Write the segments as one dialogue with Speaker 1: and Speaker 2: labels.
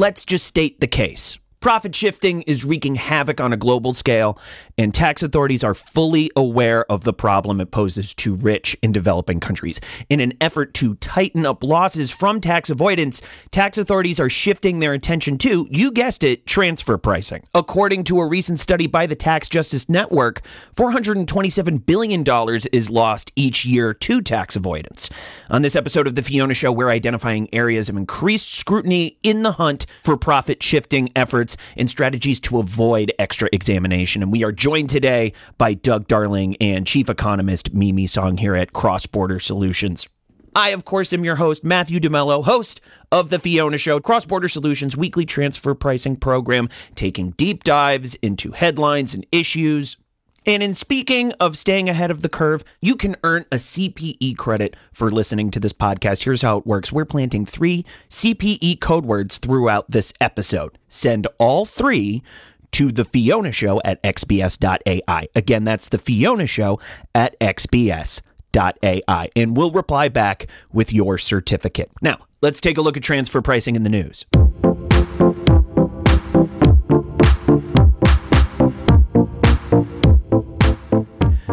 Speaker 1: let's just state the case. Profit shifting is wreaking havoc on a global scale, and tax authorities are fully aware of the problem it poses to rich and developing countries. In an effort to tighten up losses from tax avoidance, tax authorities are shifting their attention to, you guessed it, transfer pricing. According to a recent study by the Tax Justice Network, $427 billion is lost each year to tax avoidance. On this episode of The Fiona Show, we're identifying areas of increased scrutiny in the hunt for profit shifting efforts and strategies to avoid extra examination. And we are joined today by Doug Darling and Chief Economist Mimi Song here at CrossBorder Solutions. I, of course, am your host, Matthew DeMello, host of The Fiona Show, CrossBorder Solutions weekly transfer pricing program, taking deep dives into headlines and issues and in speaking of staying ahead of the curve, you can earn a CPE credit for listening to this podcast. Here's how it works we're planting three CPE code words throughout this episode. Send all three to the Fiona Show at xbs.ai. Again, that's the Fiona Show at xbs.ai. And we'll reply back with your certificate. Now, let's take a look at transfer pricing in the news.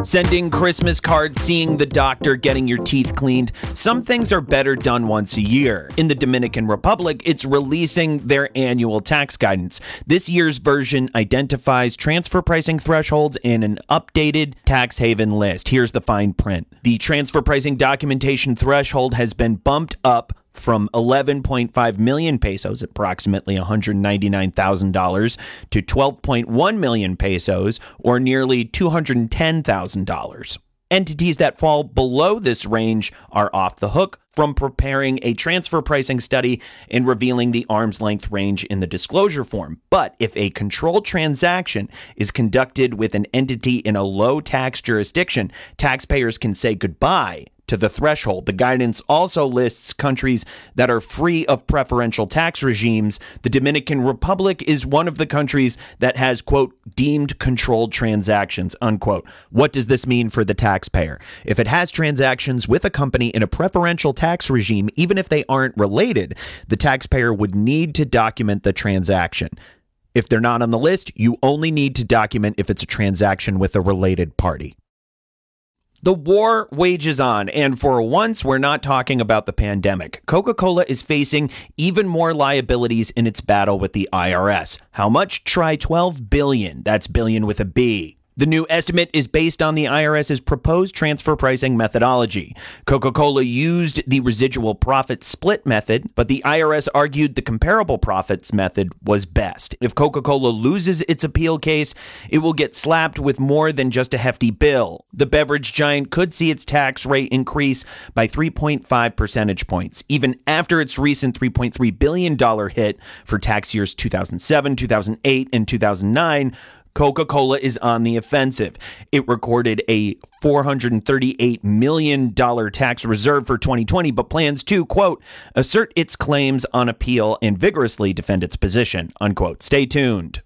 Speaker 1: Sending Christmas cards, seeing the doctor, getting your teeth cleaned. Some things are better done once a year. In the Dominican Republic, it's releasing their annual tax guidance. This year's version identifies transfer pricing thresholds in an updated tax haven list. Here's the fine print. The transfer pricing documentation threshold has been bumped up from 11.5 million pesos, approximately $199,000, to 12.1 million pesos, or nearly $210,000. Entities that fall below this range are off the hook from preparing a transfer pricing study and revealing the arm's length range in the disclosure form. But if a controlled transaction is conducted with an entity in a low tax jurisdiction, taxpayers can say goodbye to the threshold. The guidance also lists countries that are free of preferential tax regimes. The Dominican Republic is one of the countries that has, quote, deemed controlled transactions, unquote. What does this mean for the taxpayer? If it has transactions with a company in a preferential tax regime, even if they aren't related, the taxpayer would need to document the transaction. If they're not on the list, you only need to document if it's a transaction with a related party. The war wages on, and for once, we're not talking about the pandemic. Coca Cola is facing even more liabilities in its battle with the IRS. How much? Try 12 billion. That's billion with a B. The new estimate is based on the IRS's proposed transfer pricing methodology. Coca Cola used the residual profit split method, but the IRS argued the comparable profits method was best. If Coca Cola loses its appeal case, it will get slapped with more than just a hefty bill. The beverage giant could see its tax rate increase by 3.5 percentage points, even after its recent $3.3 billion hit for tax years 2007, 2008, and 2009 Coca Cola is on the offensive. It recorded a $438 million tax reserve for 2020, but plans to, quote, assert its claims on appeal and vigorously defend its position, unquote. Stay tuned.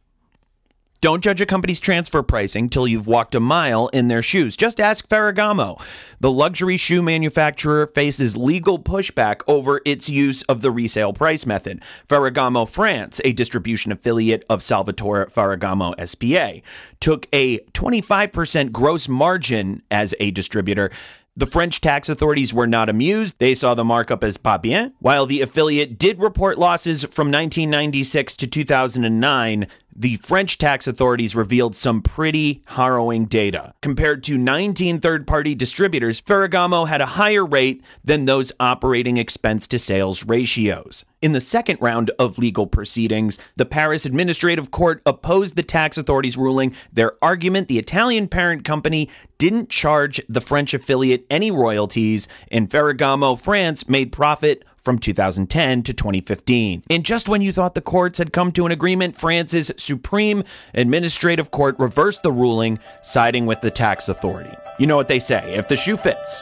Speaker 1: Don't judge a company's transfer pricing till you've walked a mile in their shoes. Just ask Ferragamo. The luxury shoe manufacturer faces legal pushback over its use of the resale price method. Ferragamo France, a distribution affiliate of Salvatore Ferragamo SPA, took a 25% gross margin as a distributor the French tax authorities were not amused. They saw the markup as pas bien. While the affiliate did report losses from 1996 to 2009, the French tax authorities revealed some pretty harrowing data. Compared to 19 third party distributors, Ferragamo had a higher rate than those operating expense to sales ratios. In the second round of legal proceedings, the Paris Administrative Court opposed the tax authorities' ruling. Their argument the Italian parent company didn't charge the French affiliate any royalties, and Ferragamo France made profit from 2010 to 2015. And just when you thought the courts had come to an agreement, France's Supreme Administrative Court reversed the ruling, siding with the tax authority. You know what they say if the shoe fits.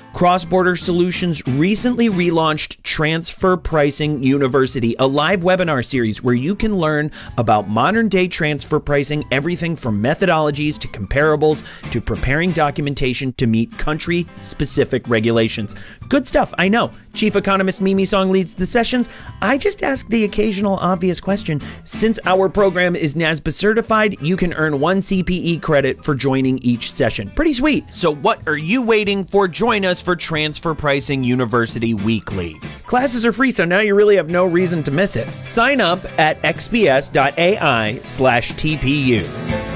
Speaker 1: CrossBorder Solutions recently relaunched Transfer Pricing University, a live webinar series where you can learn about modern day transfer pricing, everything from methodologies to comparables to preparing documentation to meet country specific regulations. Good stuff, I know. Chief Economist Mimi Song leads the sessions. I just ask the occasional obvious question. Since our program is NASBA certified, you can earn one CPE credit for joining each session. Pretty sweet. So, what are you waiting for? Join us for Transfer Pricing University Weekly. Classes are free, so now you really have no reason to miss it. Sign up at xbs.ai slash TPU.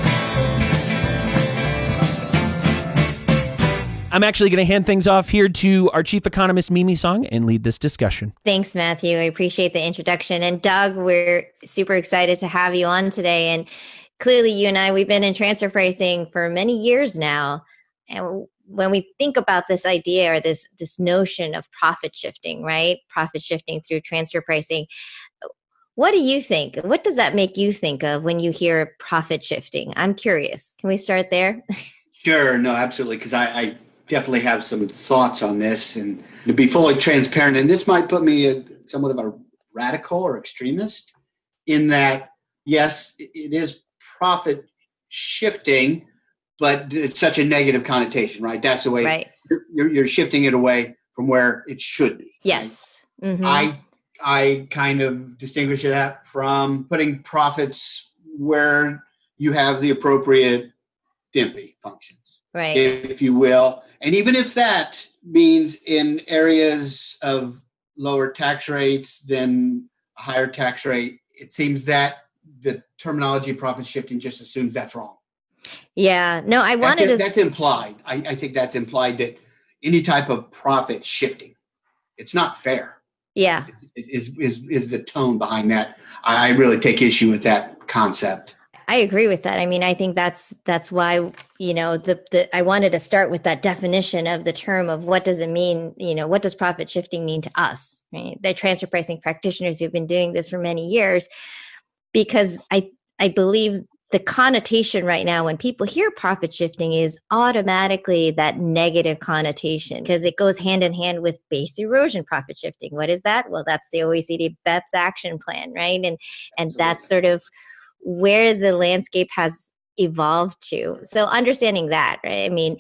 Speaker 1: I'm actually going to hand things off here to our chief economist, Mimi Song, and lead this discussion.
Speaker 2: Thanks, Matthew. I appreciate the introduction. And Doug, we're super excited to have you on today. And clearly, you and I, we've been in transfer pricing for many years now. And when we think about this idea or this this notion of profit shifting, right? Profit shifting through transfer pricing. What do you think? What does that make you think of when you hear profit shifting? I'm curious. Can we start there?
Speaker 3: Sure, no, absolutely. Because I, I, definitely have some thoughts on this, and to be fully transparent, and this might put me a, somewhat of a radical or extremist in that, yes, it is profit shifting, but it's such a negative connotation, right? That's the way
Speaker 2: right.
Speaker 3: you're, you're, shifting it away from where it should be.
Speaker 2: Yes.
Speaker 3: Right? Mm-hmm. I I kind of distinguish that from putting profits where you have the appropriate DEMPE functions,
Speaker 2: right?
Speaker 3: If you will, and even if that means in areas of lower tax rates than a higher tax rate, it seems that the terminology profit shifting just assumes that's wrong.
Speaker 2: Yeah, no, I wanted
Speaker 3: that's, to. That's implied. I, I think that's implied that any type of profit shifting, it's not fair.
Speaker 2: Yeah,
Speaker 3: is is is the tone behind that? I really take issue with that concept.
Speaker 2: I agree with that. I mean, I think that's that's why you know the the I wanted to start with that definition of the term of what does it mean. You know, what does profit shifting mean to us? Right, the transfer pricing practitioners who've been doing this for many years, because I I believe the connotation right now when people hear profit shifting is automatically that negative connotation because it goes hand in hand with base erosion profit shifting. What is that? Well, that's the OECD BEPS action plan, right? And and that's sort of where the landscape has evolved to. So understanding that, right? I mean,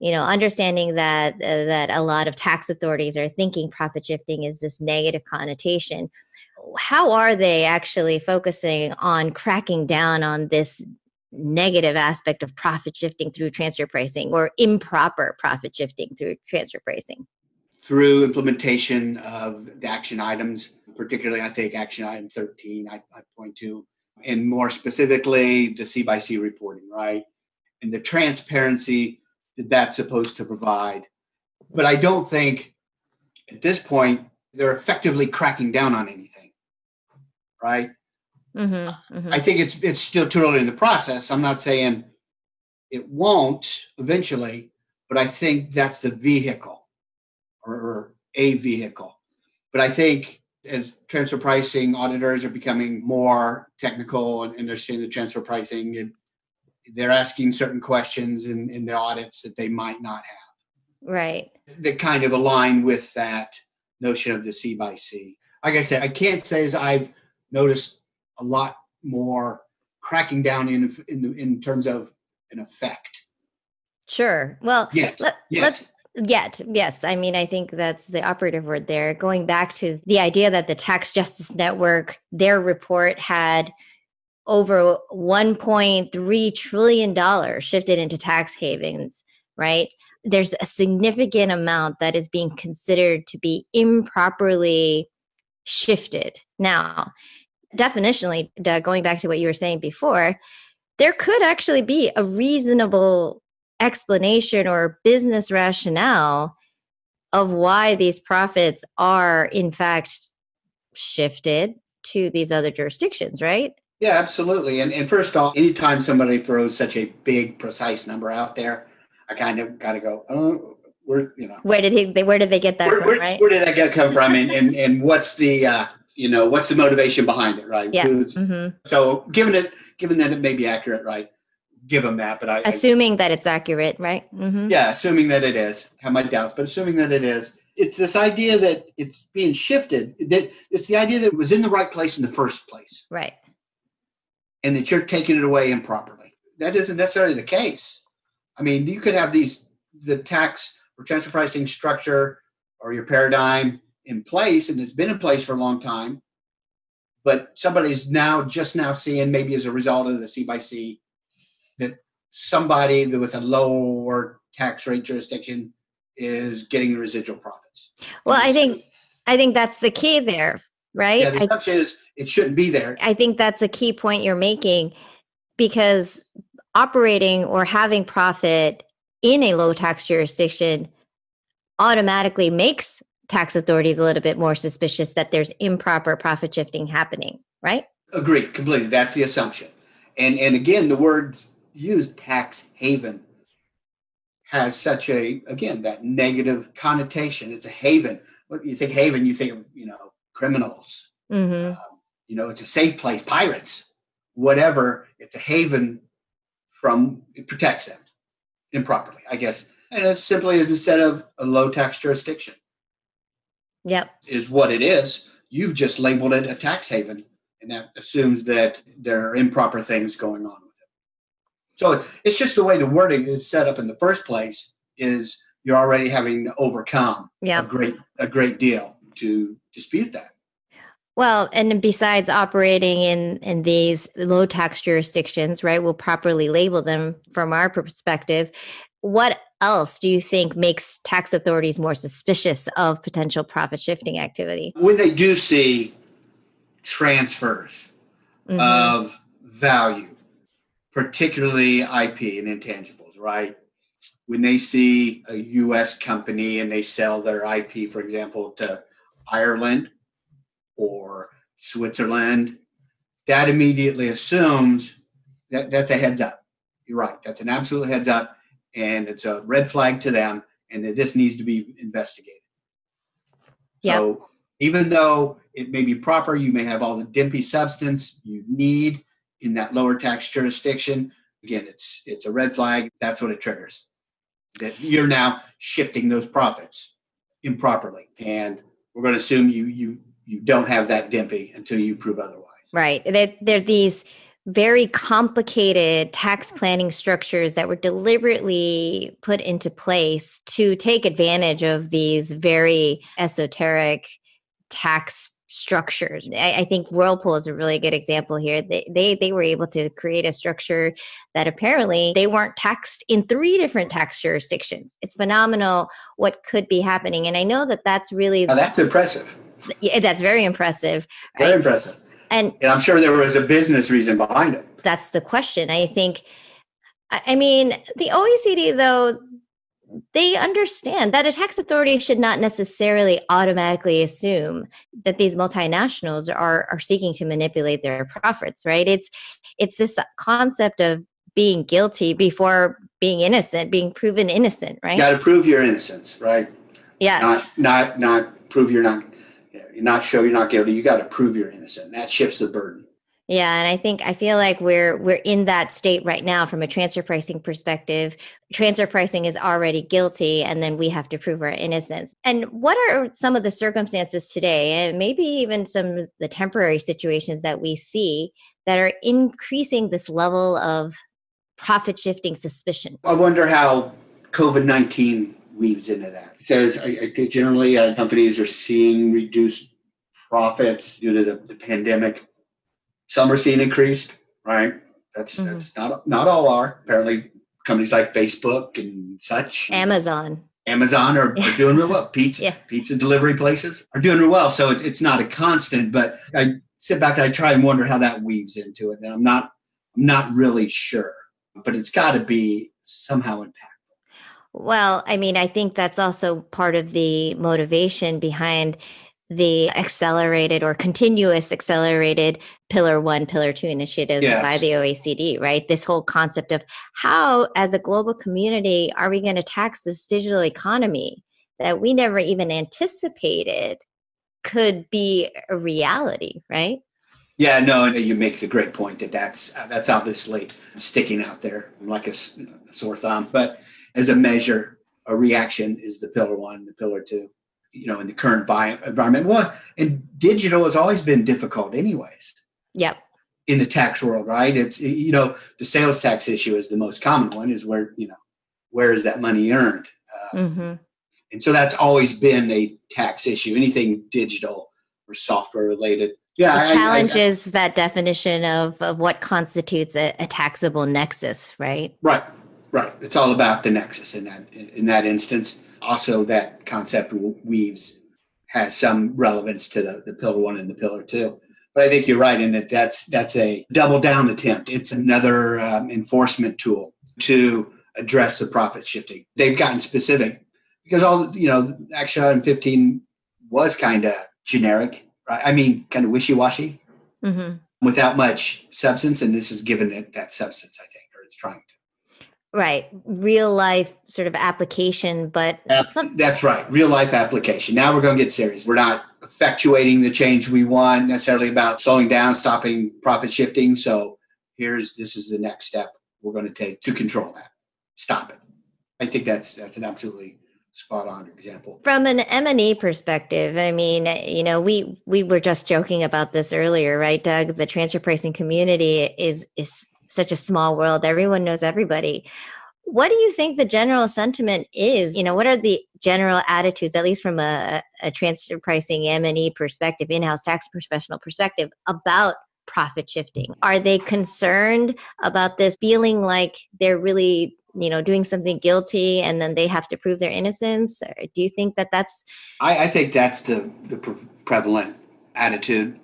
Speaker 2: you know, understanding that uh, that a lot of tax authorities are thinking profit shifting is this negative connotation how are they actually focusing on cracking down on this negative aspect of profit shifting through transfer pricing or improper profit shifting through transfer pricing?
Speaker 3: Through implementation of the action items, particularly I think action item 13, I, I point to, and more specifically the C by C reporting, right? And the transparency that that's supposed to provide. But I don't think at this point they're effectively cracking down on anything right? Mm-hmm, mm-hmm. I think it's it's still too early in the process. I'm not saying it won't eventually, but I think that's the vehicle or, or a vehicle. But I think as transfer pricing auditors are becoming more technical and understanding the transfer pricing, and they're asking certain questions in, in the audits that they might not have.
Speaker 2: Right.
Speaker 3: That kind of align with that notion of the C by C. Like I said, I can't say as I've noticed a lot more cracking down in in in terms of an effect.
Speaker 2: Sure. Well,
Speaker 3: yes. Let,
Speaker 2: yes. let's Yet, yes. I mean, I think that's the operative word there. Going back to the idea that the Tax Justice Network, their report had over $1.3 trillion shifted into tax havens, right? There's a significant amount that is being considered to be improperly shifted. Now, definitionally, Doug, going back to what you were saying before, there could actually be a reasonable explanation or business rationale of why these profits are in fact shifted to these other jurisdictions, right?
Speaker 3: Yeah, absolutely. And, and first off, anytime somebody throws such a big, precise number out there, I kind of got to go, oh, where, you know.
Speaker 2: Where did he, where did they get that
Speaker 3: where,
Speaker 2: from,
Speaker 3: where,
Speaker 2: right?
Speaker 3: Where did that get come from? And, and, and what's the, uh, you know what's the motivation behind it right
Speaker 2: yeah mm-hmm.
Speaker 3: so given it given that it may be accurate right give them that, but I, I
Speaker 2: assuming that it's accurate, right?
Speaker 3: Mm-hmm. Yeah, assuming that it is. Have my doubts, but assuming that it is, it's this idea that it's being shifted. That it's the idea that it was in the right place in the first place,
Speaker 2: right?
Speaker 3: And that you're taking it away improperly. That isn't necessarily the case. I mean, you could have these the tax or transfer pricing structure or your paradigm in place, and it's been in place for a long time. But somebody's now just now seeing maybe as a result of the C by C that somebody that with a lower tax rate jurisdiction is getting residual profits.
Speaker 2: Well, I think I think that's the key there, right?
Speaker 3: Yeah, the assumption is it shouldn't be there.
Speaker 2: I think that's a key point you're making because operating or having profit in a low tax jurisdiction automatically makes tax authorities a little bit more suspicious that there's improper profit shifting happening, right?
Speaker 3: Agree completely. That's the assumption. And and again, the words used tax haven has such a again that negative connotation. It's a haven. When you think haven, you think of you know criminals. Mm-hmm. Um, you know, it's a safe place. Pirates, whatever. It's a haven from it protects them improperly, I guess. And as simply as instead of a low tax jurisdiction.
Speaker 2: Yep.
Speaker 3: Is what it is. You've just labeled it a tax haven, and that assumes that there are improper things going on with it. so it's just the way the wording is set up in the first place is you're already having to overcome
Speaker 2: yep.
Speaker 3: a great a great deal to dispute that.
Speaker 2: Well, and besides operating in in these low tax jurisdictions, right? We'll properly label them from our perspective. What else do you think makes tax authorities more suspicious of potential profit shifting activity?
Speaker 3: When they do see transfers mm-hmm. of value particularly IP and intangibles, right? When they see a US company and they sell their IP, for example, to Ireland or Switzerland, that immediately assumes that that's a heads up. You're right. That's an absolute heads up. And it's a red flag to them. And that this needs to be investigated.
Speaker 2: Yep.
Speaker 3: So even though it may be proper, you may have all the DEMPE substance you need in that lower tax jurisdiction, again, it's it's a red flag. That's what it triggers. That you're now shifting those profits improperly, and we're going to assume you you you don't have that DEMPE until you prove otherwise.
Speaker 2: Right. They're, they're these very complicated tax hmm. planning structures that were deliberately put into place to take advantage of these very esoteric tax structures. I, I, think Whirlpool is a really good example here. They, they they were able to create a structure that apparently they weren't taxed in three different tax jurisdictions. It's phenomenal what could be happening, and I know that that's really
Speaker 3: oh, that's impressive.
Speaker 2: Yeah, that's very impressive.
Speaker 3: Very right? impressive.
Speaker 2: And,
Speaker 3: and I'm sure there was a business reason behind it.
Speaker 2: That's the question. I think. I mean, the OECD though they understand that a tax authority should not necessarily automatically assume that these multinationals are are seeking to manipulate their profits right it's it's this concept of being guilty before being innocent being proven innocent right you
Speaker 3: got to prove your innocence right
Speaker 2: yeah
Speaker 3: not not not prove you're not you're not show you're not guilty you got to prove you're innocent that shifts the burden
Speaker 2: yeah, and I think I feel like we're we're in that state right now from a transfer pricing perspective. Transfer pricing is already guilty and then we have to prove our innocence. And what are some of the circumstances today and maybe even some of the temporary situations that we see that are increasing this level of profit shifting suspicion?
Speaker 3: I wonder how COVID-19 weaves into that because I, I think generally uh, companies are seeing reduced profits due to the, the pandemic some are seeing increased, right? That's mm-hmm. that's not not all are. Apparently, companies like Facebook and such,
Speaker 2: Amazon,
Speaker 3: Amazon are, are doing real well. Pizza yeah. pizza delivery places are doing real well. So it, it's not a constant, but I sit back and I try and wonder how that weaves into it, and I'm not I'm not really sure, but it's got to be somehow impactful.
Speaker 2: Well, I mean, I think that's also part of the motivation behind the accelerated or continuous accelerated pillar one, pillar two initiatives yes. by the OECD, right? This whole concept of how, as a global community, are we going to tax this digital economy that we never even anticipated could be a reality, right?
Speaker 3: Yeah, no, you make a great point that that's uh, that's obviously sticking out there like a, a sore thumb. But as a measure, a reaction is the pillar one, the pillar two. You know, in the current environment, one and digital has always been difficult, anyways.
Speaker 2: Yep.
Speaker 3: In the tax world, right? It's you know the sales tax issue is the most common one. Is where you know where is that money earned? Uh, mm-hmm. And so that's always been a tax issue. Anything digital or software related.
Speaker 2: Yeah, it challenges I, I, that definition of, of what constitutes a, a, taxable nexus, right?
Speaker 3: Right, right. It's all about the nexus in that in, in that instance. Also, that concept weaves has some relevance to the, the pillar one and the pillar two. But I think you're right in that that's that's a double down attempt. It's another um, enforcement tool to address the profit shifting. They've gotten specific because all you know, Action 115 was kind of generic, right? I mean, kind of wishy washy, mm-hmm. without much substance, and this is given it that substance, I think, or it's trying to.
Speaker 2: Right, real life sort of application, but uh,
Speaker 3: that's, that's right, real life application. Now we're going to get serious. We're not effectuating the change we want necessarily about slowing down, stopping profit shifting. So here's this is the next step we're going to take to control that stop it. I think that's that's an absolutely spot on example.
Speaker 2: From an MNE perspective, I mean, you know, we we were just joking about this earlier, right, Doug? The transfer pricing community is is such a small world. Everyone knows everybody. What do you think the general sentiment is? You know, what are the general attitudes, at least from a, a transfer pricing MNE perspective, in-house tax professional perspective, about profit shifting? Are they concerned about this feeling like they're really you know doing something guilty and then they have to prove their innocence or do you think that that's
Speaker 3: i, I think that's the, the pre- prevalent attitude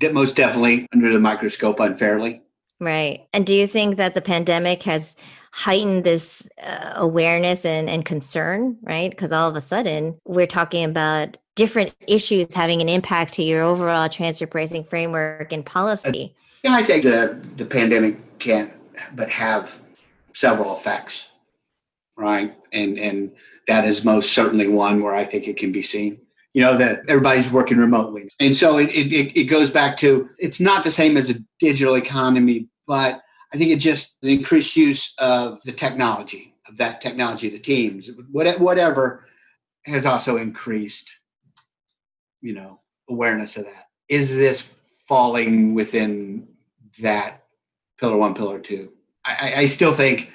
Speaker 3: that most definitely under the microscope unfairly
Speaker 2: right and do you think that the pandemic has heightened this uh, awareness and, and concern right because all of a sudden we're talking about different issues having an impact to your overall transfer pricing framework and policy
Speaker 3: yeah i think the, the pandemic can't but have several effects, right? And and that is most certainly one where I think it can be seen. You know that everybody's working remotely, and so it it, it goes back to it's not the same as a digital economy, but I think it just the increased use of the technology of that technology, the teams, whatever, has also increased. You know, awareness of that. Is this falling within that pillar one, pillar two? I, I still think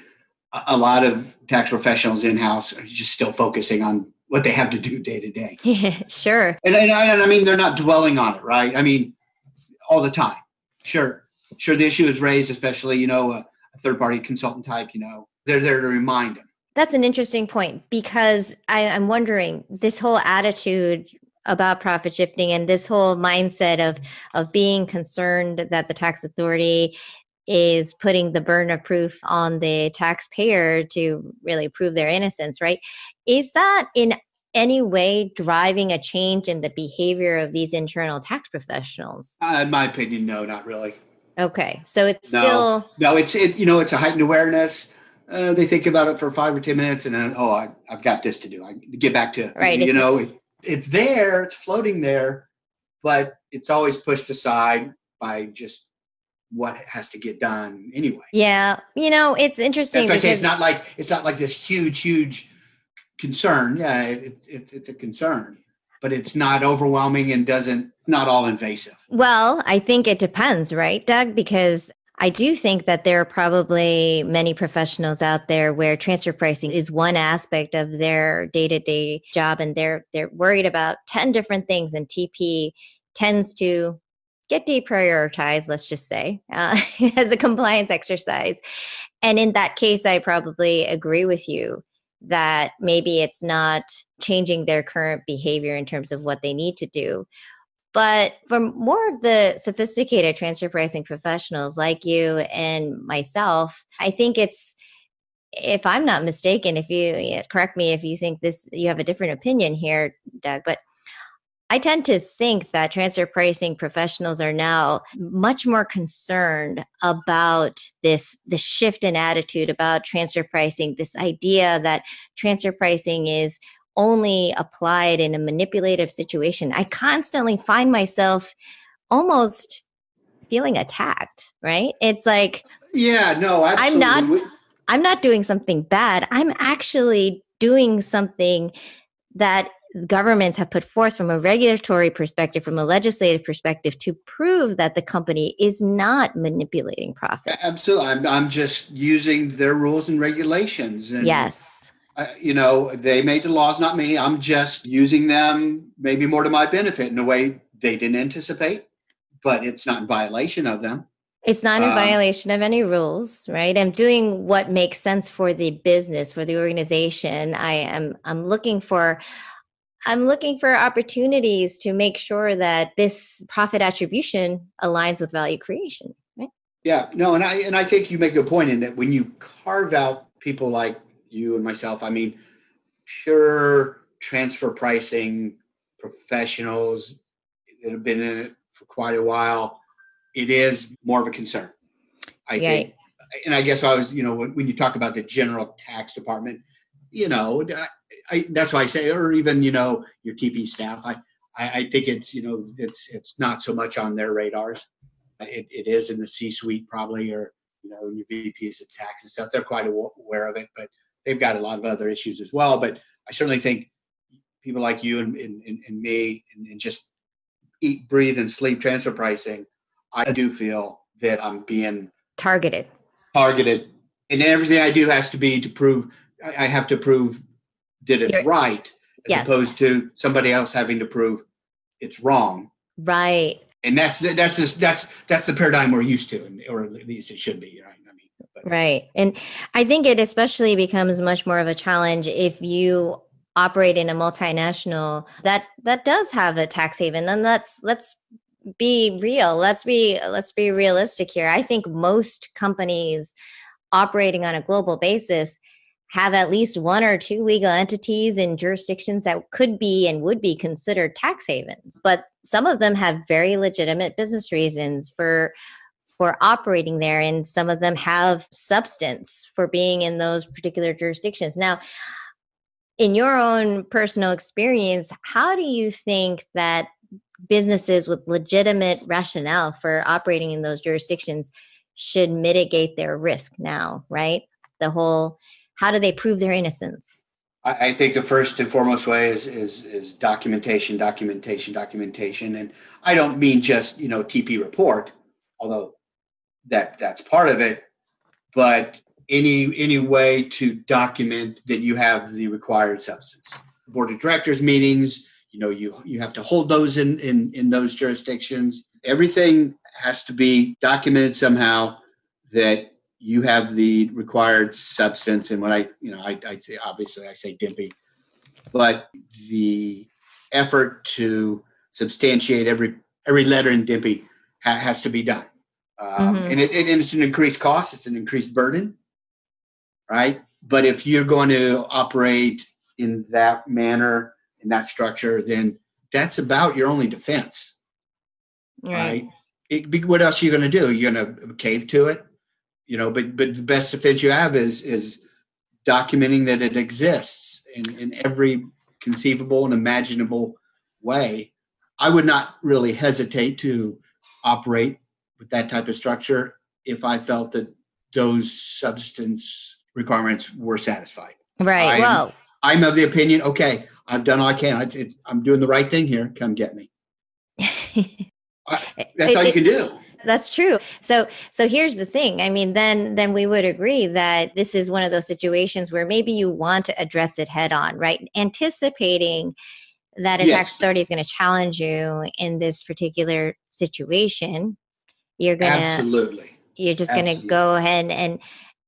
Speaker 3: a lot of tax professionals in house are just still focusing on what they have to do day to day.
Speaker 2: sure.
Speaker 3: And, and, and, I mean, they're not dwelling on it, right? I mean, all the time. Sure. Sure. The issue is raised, especially, you know, a, a third party consultant type, you know, they're there to remind them.
Speaker 2: That's an interesting point because I, I'm wondering this whole attitude about profit shifting and this whole mindset of of being concerned that the tax authority is putting the burden of proof on the taxpayer to really prove their innocence, right? Is that in any way driving a change in the behavior of these internal tax professionals?
Speaker 3: Uh, in my opinion, no, not really.
Speaker 2: Okay, so it's
Speaker 3: no,
Speaker 2: still
Speaker 3: no. It's it. You know, it's a heightened awareness. Uh, they think about it for five or ten minutes, and then oh, I, have got this to do. I get back to right. You know, it, it's there, it's floating there, but it's always pushed aside by just what has to get done anyway.
Speaker 2: Yeah, you know, it's interesting.
Speaker 3: That's because it's not like it's not like this huge, huge concern. Yeah, it, it, it's a concern, but it's not overwhelming and doesn't not all invasive.
Speaker 2: Well, I think it depends, right, Doug? Because I do think that there are probably many professionals out there where transfer pricing is one aspect of their day-to-day job and they're they're worried about 10 different things and TP tends to get deprioritized, let's just say, uh, as a compliance exercise. And in that case, I probably agree with you that maybe it's not changing their current behavior in terms of what they need to do. But for more of the sophisticated transfer pricing professionals like you and myself, I think it's if I'm not mistaken, if you, you know, correct me if you think this, you have a different opinion here, Doug, but I tend to think that transfer pricing professionals are now much more concerned about this the shift in attitude about transfer pricing, this idea that transfer pricing is only applied in a manipulative situation. I constantly find myself almost feeling attacked, right? It's like
Speaker 3: Yeah, no, absolutely.
Speaker 2: I'm not- I'm not doing something bad. I'm actually doing something that governments have put forth from a regulatory perspective, from a legislative perspective, to prove that the company is not manipulating profit.
Speaker 3: Absolutely. I'm, I'm just using their rules and regulations. And,
Speaker 2: Yes.
Speaker 3: Uh, you know, they made the laws, not me. I'm just using them maybe more to my benefit in a way they didn't anticipate, but it's not in violation of them.
Speaker 2: It's not in
Speaker 3: Um,
Speaker 2: violation of any rules, right? I'm doing what makes sense for the business, for the organization. I am I'm looking for I'm looking for opportunities to make sure that this profit attribution aligns with value creation, right?
Speaker 3: Yeah, no, and I and I think you make a point in that when you carve out people like you and myself, I mean, pure transfer pricing professionals that have been in it for quite a while, it is more of a concern. I think, and I guess I was, you know, when, when you talk about the general tax department, you know, I, I, that's why I say, or even you know, your TP staff, I, I, I think it's, you know, it's it's not so much on their radars uh, it, it is in the C-suite probably, or you know, your VPs of tax and stuff. They're quite aware of it, but they've got a lot of other issues as well. But I certainly think people like you and, and, and, me, and, and just eat, breathe, and sleep transfer pricing. I do feel that I'm being
Speaker 2: Targeted.
Speaker 3: targeted, and everything I do has to be to prove. I have to prove that it's
Speaker 2: You're-
Speaker 3: right, as
Speaker 2: Yes.
Speaker 3: opposed to somebody else having to prove it's wrong
Speaker 2: Right.
Speaker 3: and that's that's just, that's that's the paradigm we're used to, and, or at least it should be, right?
Speaker 2: Right. And I think it especially becomes much more of a challenge if you operate in a multinational that that does have a tax haven. Then let's let's be real. Let's be let's be realistic here. I think most companies operating on a global basis have at least one or two legal entities in jurisdictions that could be and would be considered tax havens. But some of them have very legitimate business reasons for for operating there and some of them have substance for being in those particular jurisdictions. Now in your own personal experience how do you think that businesses with legitimate rationale for operating in those jurisdictions should mitigate their risk now right? The whole how do they prove their innocence?
Speaker 3: I, think the first and foremost way is is is documentation, documentation, documentation, and I don't mean just you know TP report, although that that's part of it, but any any way to document that you have the required substance. Board of directors meetings, you know, you you have to hold those in in in those jurisdictions. Everything has to be documented somehow that you have the required substance and when i you know i, I say obviously i say DEMPE but the effort to substantiate every every letter in DEMPE ha- has to be done um,
Speaker 2: Mhm.
Speaker 3: and it, it, it's an increased cost it's an increased burden right but if you're going to operate in that manner in that structure then that's about your only defense right? It, what else are you going to do? You're going to cave to it, you know. But but the best defense you have is is documenting that it exists in in every conceivable and imaginable way. I would not really hesitate to operate with that type of structure if I felt that those substance requirements were satisfied.
Speaker 2: right
Speaker 3: I'm-
Speaker 2: well
Speaker 3: I'm of the opinion, okay, I've done all I can. I, it, I'm doing the right thing here. Come get me. That's all you can do.
Speaker 2: That's true. So so here's the thing. I mean, then then we would agree that this is one of those situations where maybe you want to address it head on, right? Anticipating that a tax authority is going to challenge you in this particular situation, you're gonna
Speaker 3: Absolutely.
Speaker 2: you're just going to go ahead and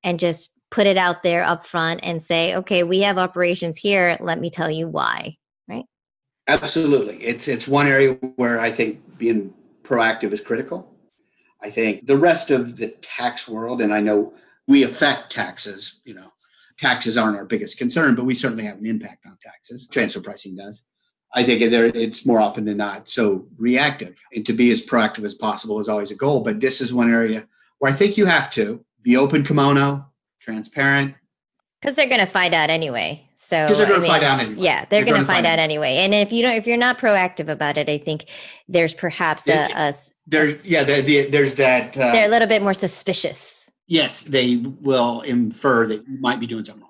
Speaker 2: and just put it out there up front and say, okay, we have operations here. Let me tell you why. Right.
Speaker 3: Absolutely. It's it's one area where I think being proactive is critical. I think the rest of the tax world, and I know we affect taxes, you know, taxes aren't our biggest concern, but we certainly have an impact on taxes. Transfer pricing does. I think it's more often than not so reactive. And to be as proactive as possible is always a goal. But this is one area where I think you have to be open kimono, transparent,
Speaker 2: Because they're going to find out anyway. So
Speaker 3: they're going to find out anyway.
Speaker 2: Yeah, they're,
Speaker 3: They're
Speaker 2: going to find
Speaker 3: find
Speaker 2: out
Speaker 3: out.
Speaker 2: anyway. And if you don't, if you're not proactive about it, I think there's perhaps a, a
Speaker 3: There's yeah, there, the, there's that. Uh,
Speaker 2: They're a little bit more suspicious.
Speaker 3: yes, they will infer that you might be doing something wrong.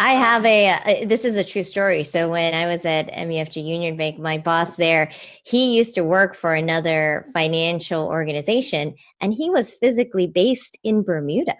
Speaker 2: I have a, uh, this is a true story. So when I was at MUFG Union Bank, my boss there, he used to work for another financial organization and he was physically based in Bermuda.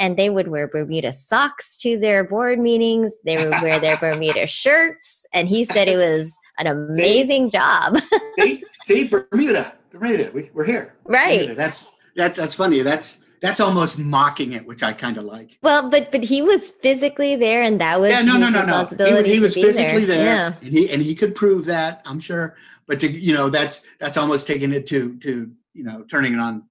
Speaker 2: And they would wear Bermuda socks to their board meetings. They would wear their Bermuda shirts. And he said it was an amazing job.
Speaker 3: see, see, Bermuda, Bermuda, we, we're here.
Speaker 2: right.
Speaker 3: Bermuda. That's that, that's funny. That's that's almost mocking it, which I kind of like.
Speaker 2: Well, but but he was physically there, and that was
Speaker 3: yeah, no, no, no, no. He, he was physically there,
Speaker 2: Yeah.
Speaker 3: and he and he could prove that, I'm sure. But to you know, that's that's almost taking it to to you know turning it on,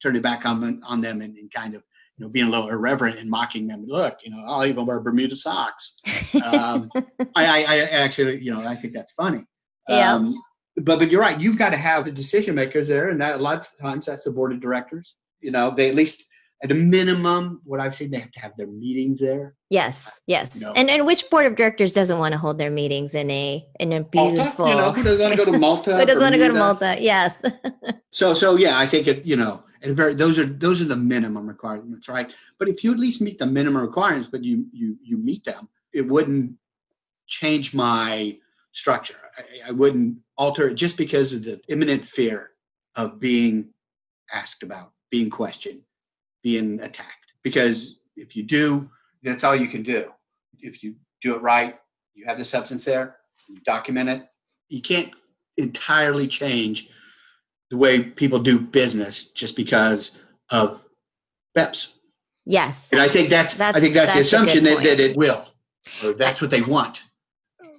Speaker 3: turning it back on on them, and, and kind of you know being a little irreverent and mocking them. Look, you know, I'll even wear Bermuda socks. Um, I, I, I actually, you know, I think that's funny.
Speaker 2: Yeah.
Speaker 3: Um, but but you're right. You've got to have the decision makers there, and that, a lot of times that's the board of directors. You know, they at least at a minimum, what I've seen, they have to have their meetings there.
Speaker 2: Yes, yes.
Speaker 3: No.
Speaker 2: And and which board of directors doesn't want to hold their meetings in a in a beautiful
Speaker 3: Malta, you know, who doesn't want to go to Malta?
Speaker 2: who doesn't want to go to Malta? Yes.
Speaker 3: So so yeah, I think it. You know, and very those are those are the minimum requirements, right? But if you at least meet the minimum requirements, but you you you meet them, it wouldn't change my structure. I, I wouldn't alter it just because of the imminent fear of being asked about, being questioned, being attacked. Because if you do, that's all you can do. If you do it right, you have the substance there, you document it. You can't entirely change the way people do business just because of BEPS.
Speaker 2: yes.
Speaker 3: And I think that's,
Speaker 2: that's I
Speaker 3: think that's, the
Speaker 2: that's good
Speaker 3: assumption that, that it will, or that's what they want.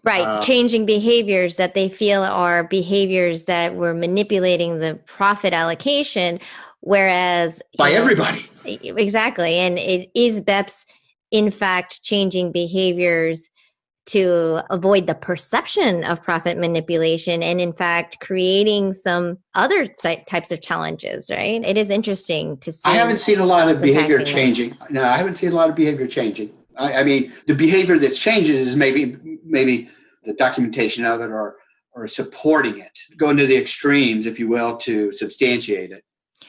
Speaker 2: Right.
Speaker 3: uh,
Speaker 2: Changing behaviors that they feel are behaviors that were manipulating the profit allocation, whereas
Speaker 3: By
Speaker 2: know,
Speaker 3: everybody.
Speaker 2: Exactly. And it is BEPS in fact changing behaviors to avoid the perception of profit manipulation and in fact creating some other types of challenges, right? It is interesting to see.
Speaker 3: I haven't seen a lot of behavior changing. No, I haven't seen a lot of behavior changing. I, I mean, the behavior that changes is maybe maybe the documentation of it or or supporting it, going to the extremes, if you will, to substantiate it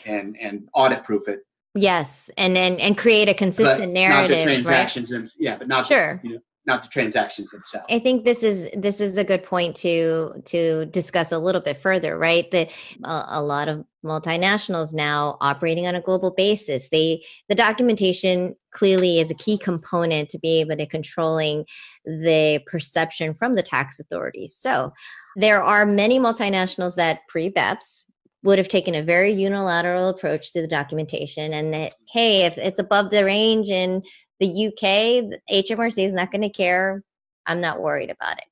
Speaker 3: and and audit proof it.
Speaker 2: Yes, and and and create a
Speaker 3: But
Speaker 2: narrative.
Speaker 3: not the transactions. Them, yeah, but not
Speaker 2: Sure.
Speaker 3: you know, not the transactions themselves.
Speaker 2: I think this is this is a good point to to discuss a little bit further, right? That a, a lot of multinationals now operating on a global basis. They the documentation clearly is a key component to be able to controlling the perception from the tax authorities. So there are many multinationals that pre BEPS would have taken a very unilateral approach to the documentation and that hey, if it's above the range in the UK, HMRC is not going to care. I'm not worried about it.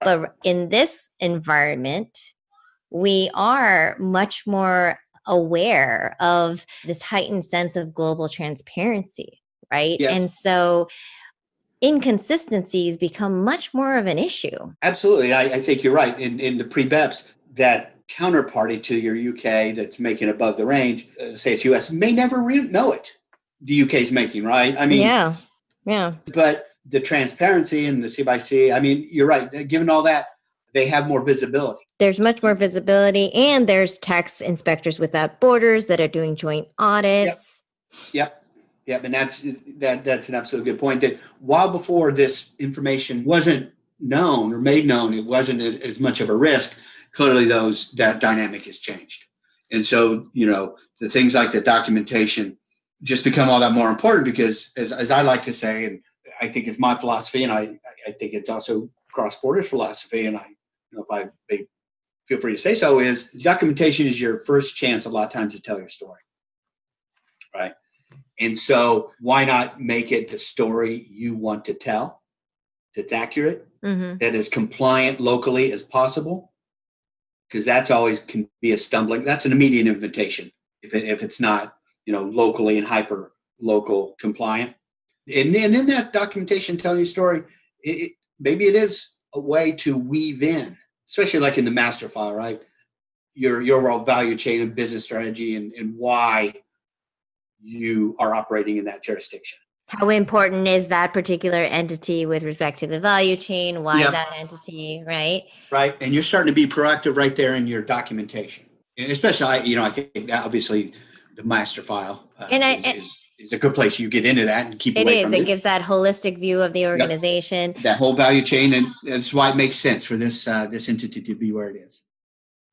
Speaker 2: But in this environment, we are much more aware of this heightened sense of global transparency, right?
Speaker 3: Yeah.
Speaker 2: And so inconsistencies become much more of an issue.
Speaker 3: Absolutely, I, I think you're right. In in the pre BEPS, that counterparty to your UK that's making above the range, uh, say it's US, may never re- know it. The UK is making right. I mean,
Speaker 2: yeah. Yeah.
Speaker 3: but the transparency and the C by C. I mean, you're right. Given all that, they have more visibility.
Speaker 2: There's much more visibility, and there's tax inspectors without borders that are doing joint audits.
Speaker 3: Yep. Yep, and that's that. That's an absolute good point. That while before this information wasn't known or made known, it wasn't as much of a risk. Clearly, those that dynamic has changed, and so you know the things like the documentation just become all that more important because, as, as I like to say, and I think it's my philosophy, and I I think it's also cross borders philosophy, and I you know if I may feel free to say so, is documentation is your first chance a lot of times to tell your story, right? And so, why not make it the story you want to tell that's accurate,
Speaker 2: hmm
Speaker 3: that is compliant locally as possible? Because that's always can be a stumbling. That's an immediate invitation if it, if it's not you know locally and hyper local compliant. And then in that documentation telling your story, it, maybe it is a way to weave in, especially like in the master file, right? Your your overall value chain and business strategy and, and why you are operating in that jurisdiction.
Speaker 2: How important is that particular entity with respect to the value chain? Why
Speaker 3: Yeah.
Speaker 2: that entity, right?
Speaker 3: right? And you're starting to be proactive right there in your documentation. And especially, I, you know, I think that obviously the master file uh,
Speaker 2: And I-
Speaker 3: is, is, is a good place. You get into that and keep
Speaker 2: It
Speaker 3: away
Speaker 2: is. It
Speaker 3: it.
Speaker 2: gives that holistic view of the organization.
Speaker 3: that whole value chain, and that's why it makes sense for this uh, this entity to be where it is.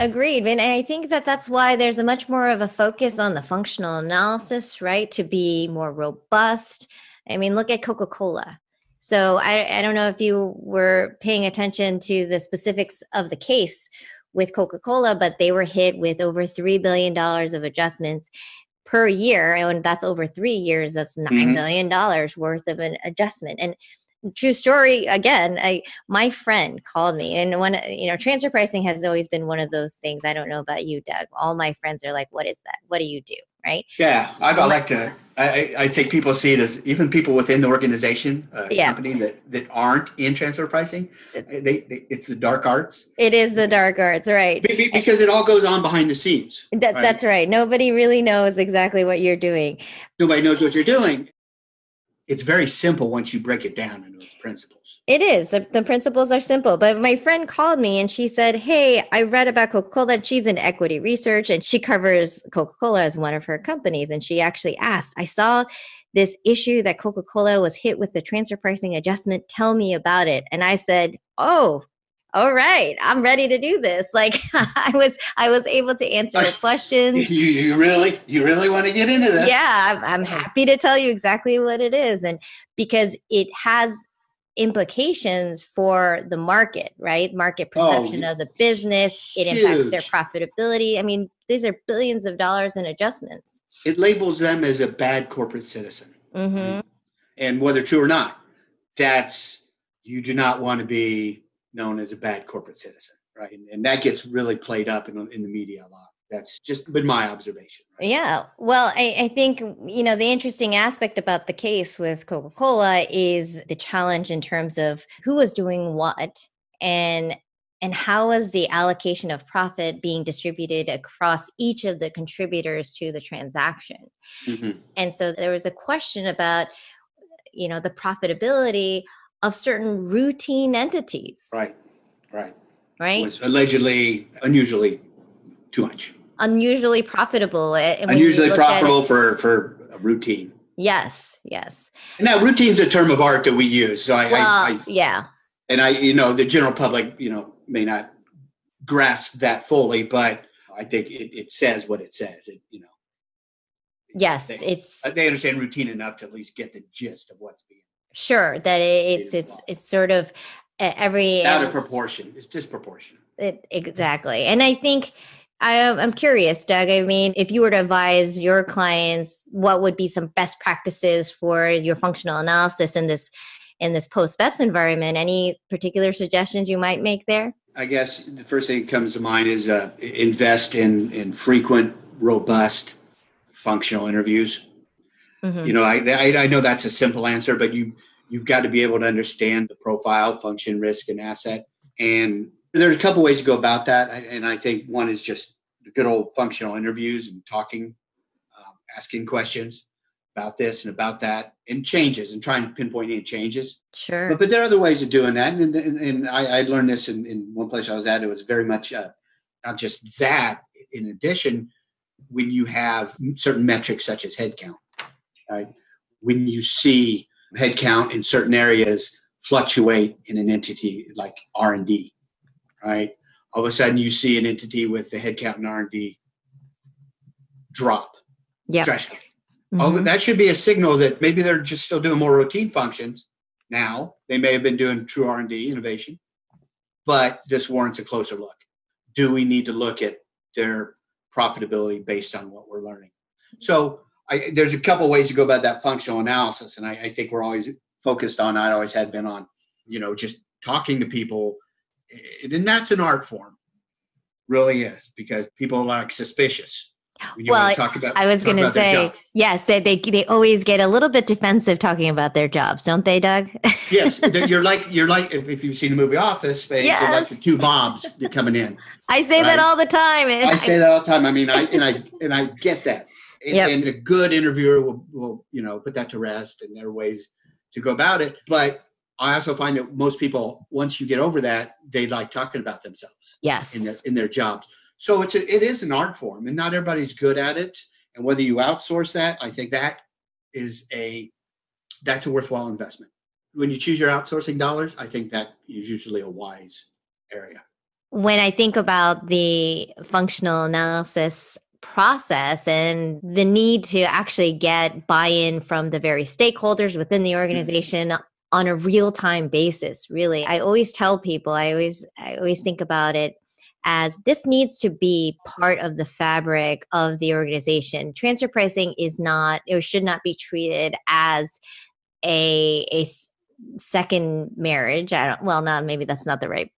Speaker 2: Agreed. And I think that that's why there's a much more of a focus on the functional analysis, right? To be more robust. I mean, look at Coca Cola. So I, I don't know if you were paying attention to the specifics of the case with Coca Cola, but they were hit with over $3 billion of adjustments per year. And that's over three years. That's nine
Speaker 3: Mhm.
Speaker 2: million dollars worth of an adjustment. And true story again i my friend called me and one you know transfer pricing has always been one of those things i don't know about you doug all my friends are like what is that what do you do right
Speaker 3: Yeah, I, I like to. I, I- think people see it as even people within the organization, uh,
Speaker 2: Yeah.
Speaker 3: company that that aren't in transfer pricing. They, they it's the dark arts
Speaker 2: it is the dark arts right
Speaker 3: Be- be- because it all goes on behind the scenes.
Speaker 2: that,
Speaker 3: right?
Speaker 2: that's right nobody really knows exactly what you're doing
Speaker 3: Nobody knows what you're doing. It's very simple once you break it down into its principles.
Speaker 2: It is. The, the principles are simple. But my friend called me and she said, Hey, I read about Coca Cola. She's in equity research and she covers Coca Cola as one of her companies. And she actually asked, I saw this issue that Coca Cola was hit with the transfer pricing adjustment. Tell me about it. And I said, Oh, all right, I'm ready to do this. Like I was, I was able to answer her
Speaker 3: You,
Speaker 2: questions.
Speaker 3: you really, you really want to get into this?
Speaker 2: Yeah, I'm, I'm happy to tell you exactly what it is. And because it has implications for the market, right? Market
Speaker 3: Oh,
Speaker 2: perception of the business, it impacts their profitability. I mean, these are billions of dollars in adjustments.
Speaker 3: It labels them as a bad corporate citizen.
Speaker 2: hmm
Speaker 3: and whether true or not, that's you do not want to be known as a bad corporate citizen, right? And, and that gets really played up in, the- in the media a lot. That's just been my observation. right?
Speaker 2: Yeah. Well, I, I think, you know, the interesting aspect about the case with Coca Cola is the challenge in terms of who was doing what and and how was the allocation of profit being distributed across each of the contributors to the transaction
Speaker 3: Mhm.
Speaker 2: and so there was a question about you know the profitability of certain routine entities
Speaker 3: Right, right.
Speaker 2: right
Speaker 3: Was allegedly unusually too much.
Speaker 2: unusually profitable uh, you
Speaker 3: Unusually
Speaker 2: it.
Speaker 3: profitable for for a routine.
Speaker 2: yes yes
Speaker 3: now routine's a term of art that we use. So I,
Speaker 2: well
Speaker 3: I, I
Speaker 2: yeah
Speaker 3: and I, you know, the general public, you know, may not grasp that fully, but I think it, it says what it says. It, you know,
Speaker 2: yes
Speaker 3: they,
Speaker 2: it's
Speaker 3: they understand routine enough to at least get the gist of what's being
Speaker 2: sure that it's it's it's sort of uh, every
Speaker 3: out of proportion. It's disproportionate.
Speaker 2: it, exactly and i think I, am- i'm curious doug i mean if you were to advise your clients what would be some best practices for your functional analysis in this in this post beps environment any particular suggestions you might make there
Speaker 3: I guess the first thing that comes to mind is uh, invest in in frequent, robust, functional interviews.
Speaker 2: Mhm.
Speaker 3: You know, I, I I know that's a simple answer, but you you've got to be able to understand the profile, function, risk, and asset. And there's a couple ways to go about that. And I think one is just the good old functional interviews and talking, um, asking questions about this and about that, and changes, and trying to pinpoint any changes.
Speaker 2: sure
Speaker 3: But, but there are other ways of doing that, and, and, and I, I learned this in, in one place I was at. It was very much uh, not just that. In addition, when you have certain metrics such as headcount, right? When you see headcount in certain areas fluctuate in an entity like R&D, right? All of a sudden you see an entity with the headcount in R&D drop
Speaker 2: Yeah.
Speaker 3: drastically. Oh,
Speaker 2: Mhm.
Speaker 3: that should be a signal that maybe they're just still doing more routine functions now. They may have been doing true R&D innovation, but this warrants a closer look. Do we need to look at their profitability based on what we're learning? So I, there's a couple ways to go about that functional analysis, and I, I think we're always focused on. I always had been on, you know, just talking to people, and that's an art form, really is, because people are like suspicious.
Speaker 2: Well,
Speaker 3: talk about,
Speaker 2: I was going to say, yes, they, they they always get a little bit defensive talking about their jobs, don't they, Doug?
Speaker 3: yes, you're like you're like if, if you've seen the movie Office Space, you're like the two Bobs coming in.
Speaker 2: I say that all the time. and
Speaker 3: I say that all the time. I mean, I and I and I get that. And,
Speaker 2: Yep.
Speaker 3: and a good interviewer will, will you know put that to rest, and there are ways to go about it. But I also find that most people, once you get over that, they like talking about themselves
Speaker 2: yes.
Speaker 3: in their in their jobs. So it's a, it is an art form, and not everybody's good at it. And whether you outsource that, I think that is a that's a worthwhile investment. When you choose your outsourcing dollars, I think that is usually a wise area.
Speaker 2: when I think about the functional analysis process and the need to actually get buy in from the various stakeholders within the mm. organization on a real time basis really. I always tell people i always i always think about it as this needs to be part of the fabric of the organization. Transfer pricing is not or should not be treated as a a second marriage. I don't well not maybe that's not the right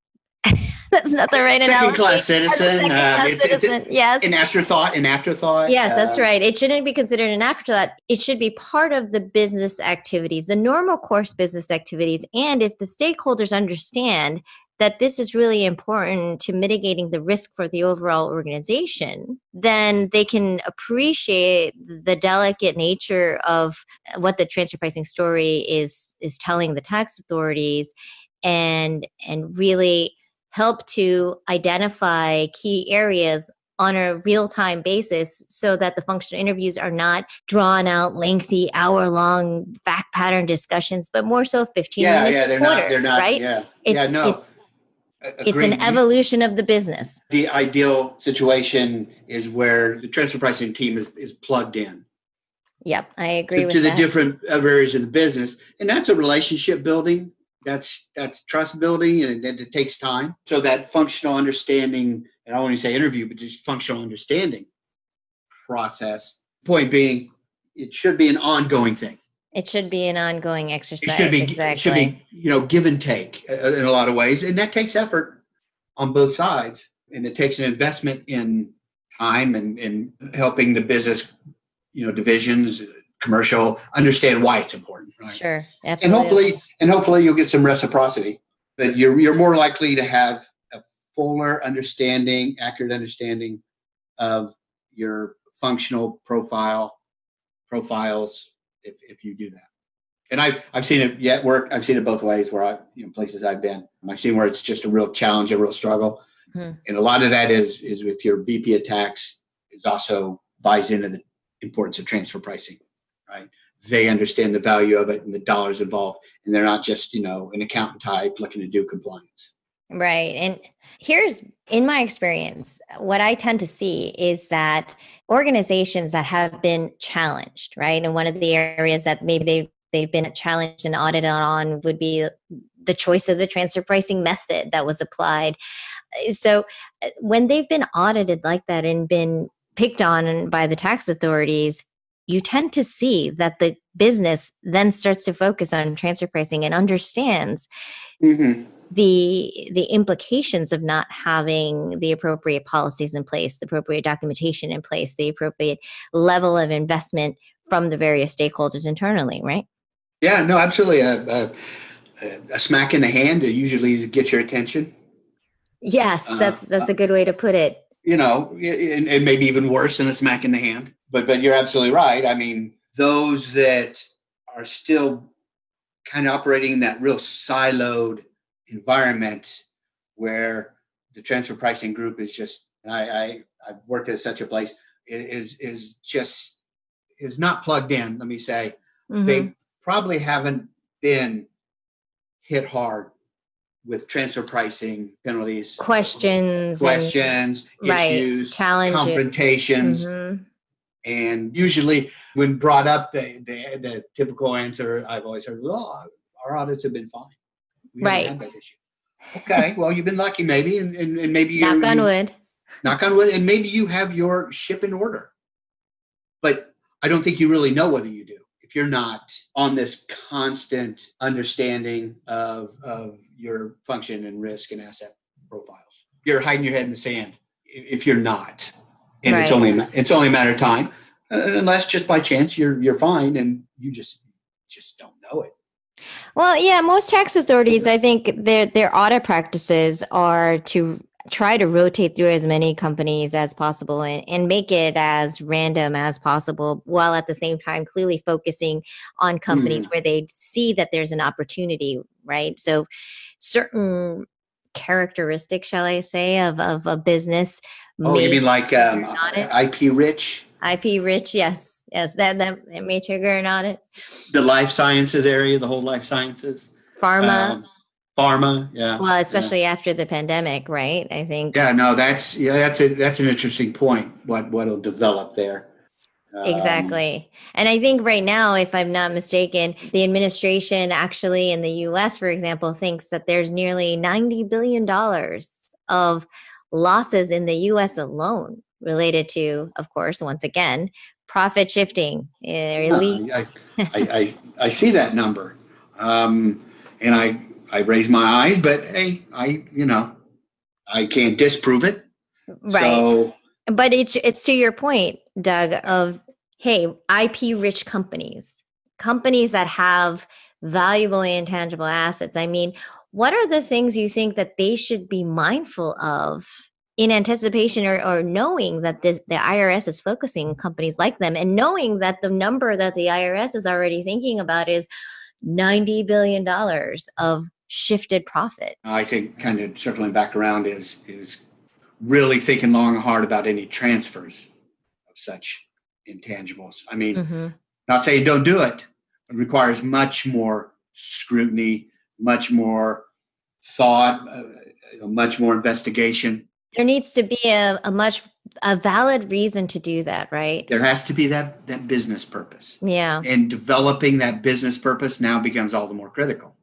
Speaker 2: that's not the right
Speaker 3: Second
Speaker 2: analogy.
Speaker 3: class citizen.
Speaker 2: second
Speaker 3: Uh,
Speaker 2: class
Speaker 3: it's, it's
Speaker 2: citizen, yes
Speaker 3: an afterthought. An afterthought.
Speaker 2: Yes, that's
Speaker 3: uh,
Speaker 2: right. It shouldn't be considered an afterthought. It should be part of the business activities, the normal course business activities. And if the stakeholders understand that this is really important to mitigating the risk for the overall organization, then they can appreciate the delicate nature of what the transfer pricing story is is telling the tax authorities and and really help to identify key areas on a real time basis so that the functional interviews are not drawn out, lengthy, hour long fact pattern discussions, but more so 15
Speaker 3: Yeah,
Speaker 2: minutes
Speaker 3: yeah, they're
Speaker 2: quarters,
Speaker 3: not. They're not.
Speaker 2: right?
Speaker 3: Yeah,
Speaker 2: It's,
Speaker 3: yeah. No,
Speaker 2: it's, it's an evolution of the business.
Speaker 3: The ideal situation is where the transfer pricing team is, is plugged in
Speaker 2: Yep, I agree
Speaker 3: to, to the different uh, areas of the business, and that's a relationship building. That's that's trust building, and it, it takes time. So that functional understanding, and I don't want to say interview, but just functional understanding process. Point being, it should be an ongoing thing.
Speaker 2: it should be an ongoing exercise.
Speaker 3: It should be
Speaker 2: exactly.
Speaker 3: it should be you know give and take uh, in a lot of ways, and that takes effort on both sides, and it takes an investment in time and in helping the business, you know, divisions, commercial understand why it's important, right?
Speaker 2: Sure,
Speaker 3: and hopefully and hopefully you'll get some reciprocity but you're you're more likely to have a fuller understanding accurate understanding of your functional profile profiles if, if you do that and I, I've seen it yet work. I've seen it both ways where I, you know, places I've been. I've seen where it's just a real challenge, a real struggle.
Speaker 2: Hmm.
Speaker 3: And a lot of that is, is if your VP attacks is also buys into the importance of transfer pricing, right? They understand the value of it and the dollars involved. And they're not just, you know, an accountant type looking to do compliance.
Speaker 2: Right. And here's in my experience, what I tend to see is that organizations that have been challenged, right? And one of the areas that maybe they've they've been challenged and audited on would be the choice of the transfer pricing method that was applied. So uh, when they've been audited like that and been picked on by the tax authorities, you tend to see that the business then starts to focus on transfer pricing and understands
Speaker 3: Mm-hmm.
Speaker 2: the the implications of not having the appropriate policies in place the appropriate documentation in place the appropriate level of investment from the various stakeholders internally right
Speaker 3: Yeah, no, absolutely. A, smack in the hand to usually get your attention.
Speaker 2: yes
Speaker 3: Uh,
Speaker 2: that's that's a good way to put it
Speaker 3: you know, and, and maybe even worse than a smack in the hand. But but you're absolutely right. I mean, those that are still kind of operating in that real siloed environment where the transfer pricing group is just I, I I've worked at such a place is is just is not plugged in. Let me say
Speaker 2: Mhm.
Speaker 3: they probably haven't been hit hard with transfer pricing penalties,
Speaker 2: questions,
Speaker 3: questions,
Speaker 2: and, right,
Speaker 3: issues,
Speaker 2: challenges,
Speaker 3: confrontations.
Speaker 2: Mhm.
Speaker 3: And usually, when brought up, the, the, the typical answer I've always heard, well, our audits have been fine. We
Speaker 2: Right.
Speaker 3: had that issue. Okay, well, you've been lucky, maybe, and, and, and maybe you
Speaker 2: Knock on wood.
Speaker 3: knock on wood, and maybe you have your ship in order. But I don't think you really know whether you do if you're not on this constant understanding of, of your function and risk and asset profiles. You're hiding your head in the sand if you're not, and it's only a it's only a matter of time, uh, unless just by chance you're you're fine and you just just don't know it.
Speaker 2: Well, yeah, most tax authorities, I think their their audit practices are to try to rotate through as many companies as possible and, and make it as random as possible while at the same time clearly focusing on companies where they see that there's an opportunity, right? So certain characteristics, shall I say, of, of a business.
Speaker 3: Oh, you mean like um,
Speaker 2: trigger an audit.
Speaker 3: IP rich,
Speaker 2: IP rich, yes. Yes, that, that it may trigger an audit.
Speaker 3: the life sciences area, the whole life sciences,
Speaker 2: Pharma.
Speaker 3: um, pharma, yeah.
Speaker 2: Well, especially after the pandemic, right? I think
Speaker 3: Yeah, no, that's yeah, that's a that's an interesting point. What what'll develop there? Um,
Speaker 2: exactly. And I think right now, if I'm not mistaken, the administration actually in the US, for example, thinks that there's nearly $90 billion of losses in the US alone related to, of course, once again, profit shifting. elite-
Speaker 3: I, I, I, I see that number, um, and I I raise my eyes, but hey, I you know I can't disprove it.
Speaker 2: right.
Speaker 3: So
Speaker 2: but it's it's to your point doug of hey ip rich companies companies that have valuable intangible assets i mean what are the things you think that they should be mindful of in anticipation or, or knowing that this, the irs is focusing on companies like them and knowing that the number that the irs is already thinking about is 90 billion dollars of shifted profit
Speaker 3: I think kind of circling back around is is really thinking long and hard about any transfers of such intangibles. I mean,
Speaker 2: Mhm.
Speaker 3: not saying don't do it. It requires much more scrutiny, much more thought, uh, you know, much more investigation.
Speaker 2: there needs to be a, a much a valid reason to do that right
Speaker 3: There has to be that that business purpose,
Speaker 2: yeah
Speaker 3: and developing that business purpose now becomes all the more critical.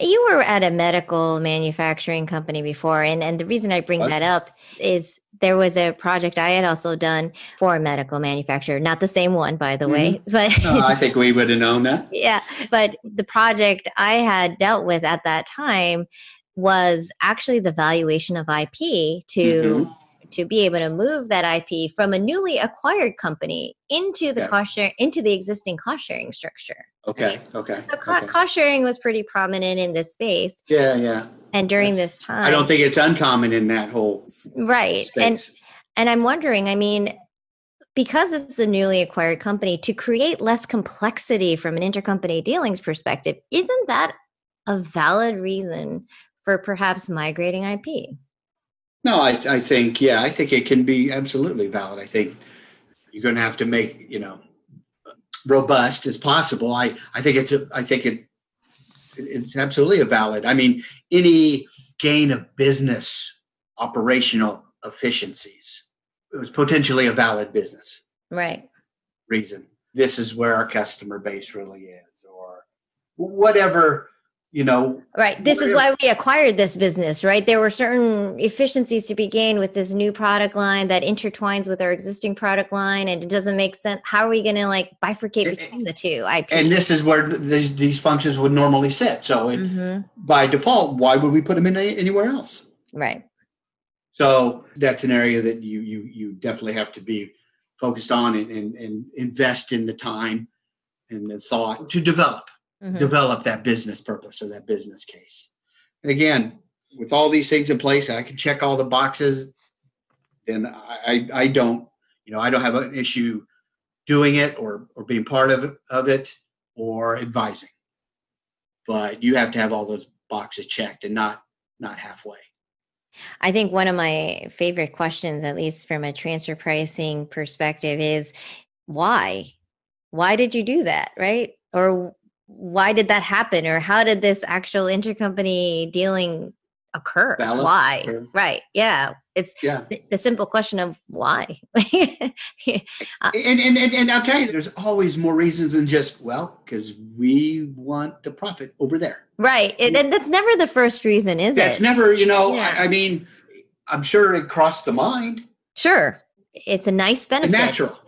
Speaker 2: You were at a medical manufacturing company before and, and the reason i bring
Speaker 3: Was?
Speaker 2: that up is there was a project i had also done for a medical manufacturer not the same one by the way mm-hmm.
Speaker 3: but I think we would have known that.
Speaker 2: yeah but the project i had dealt with at that time was actually the valuation of ip to mm-hmm. to be able to move that ip from a newly acquired company into the
Speaker 3: Yeah.
Speaker 2: cost share into the existing cost sharing structure
Speaker 3: Okay, okay,
Speaker 2: so co-
Speaker 3: okay.
Speaker 2: cost sharing was pretty prominent in this space
Speaker 3: Yeah, yeah.
Speaker 2: and during
Speaker 3: That's-
Speaker 2: this time
Speaker 3: I don't think it's uncommon in that whole
Speaker 2: right and and i'm wondering i mean because it's a newly acquired company to create less complexity from an intercompany dealings perspective isn't that a valid reason for perhaps migrating ip
Speaker 3: No, I, I think, yeah, I think it can be absolutely valid. I think you're going to have to make, you know, robust as possible. I, I think it's a, I think it, it's absolutely a valid. I mean, any gain of business operational efficiencies it was potentially a valid business
Speaker 2: right
Speaker 3: reason. This is where our customer base really is, or whatever, you know,
Speaker 2: right. This is why we acquired this business right? There were certain efficiencies to be gained with this new product line that intertwines with our existing product line and it doesn't make sense. How are we going to like bifurcate
Speaker 3: And-
Speaker 2: between the two? Ip
Speaker 3: and this is where these, these functions would normally sit. So it,
Speaker 2: Mhm.
Speaker 3: by default, why would we put them in a, anywhere else?
Speaker 2: right.
Speaker 3: So that's an area that you you you definitely have to be focused on and, and, and invest in the time and the thought to develop
Speaker 2: Mhm.
Speaker 3: develop that business purpose or that business case. And again, with all these things in place, I can check all the boxes. Then I, I, I don't, you know, I don't have an issue doing it or or being part of of it or advising. But you have to have all those boxes checked and not not halfway.
Speaker 2: I think one of my favorite questions, at least from a transfer pricing perspective, is why? Why did you do that? Right? Or why did that happen or how did this actual intercompany dealing occur
Speaker 3: Valid.
Speaker 2: why right yeah it's
Speaker 3: Yeah.
Speaker 2: th- the simple question of why
Speaker 3: And, and, and, and I'll tell you, there's always more reasons than just, well, because we want the profit over there.
Speaker 2: right it, and that's never the first reason is
Speaker 3: That's
Speaker 2: it that's
Speaker 3: never, you know,
Speaker 2: Yeah.
Speaker 3: I, I mean, I'm sure it crossed the mind.
Speaker 2: sure it's a nice
Speaker 3: The
Speaker 2: benefit
Speaker 3: natural,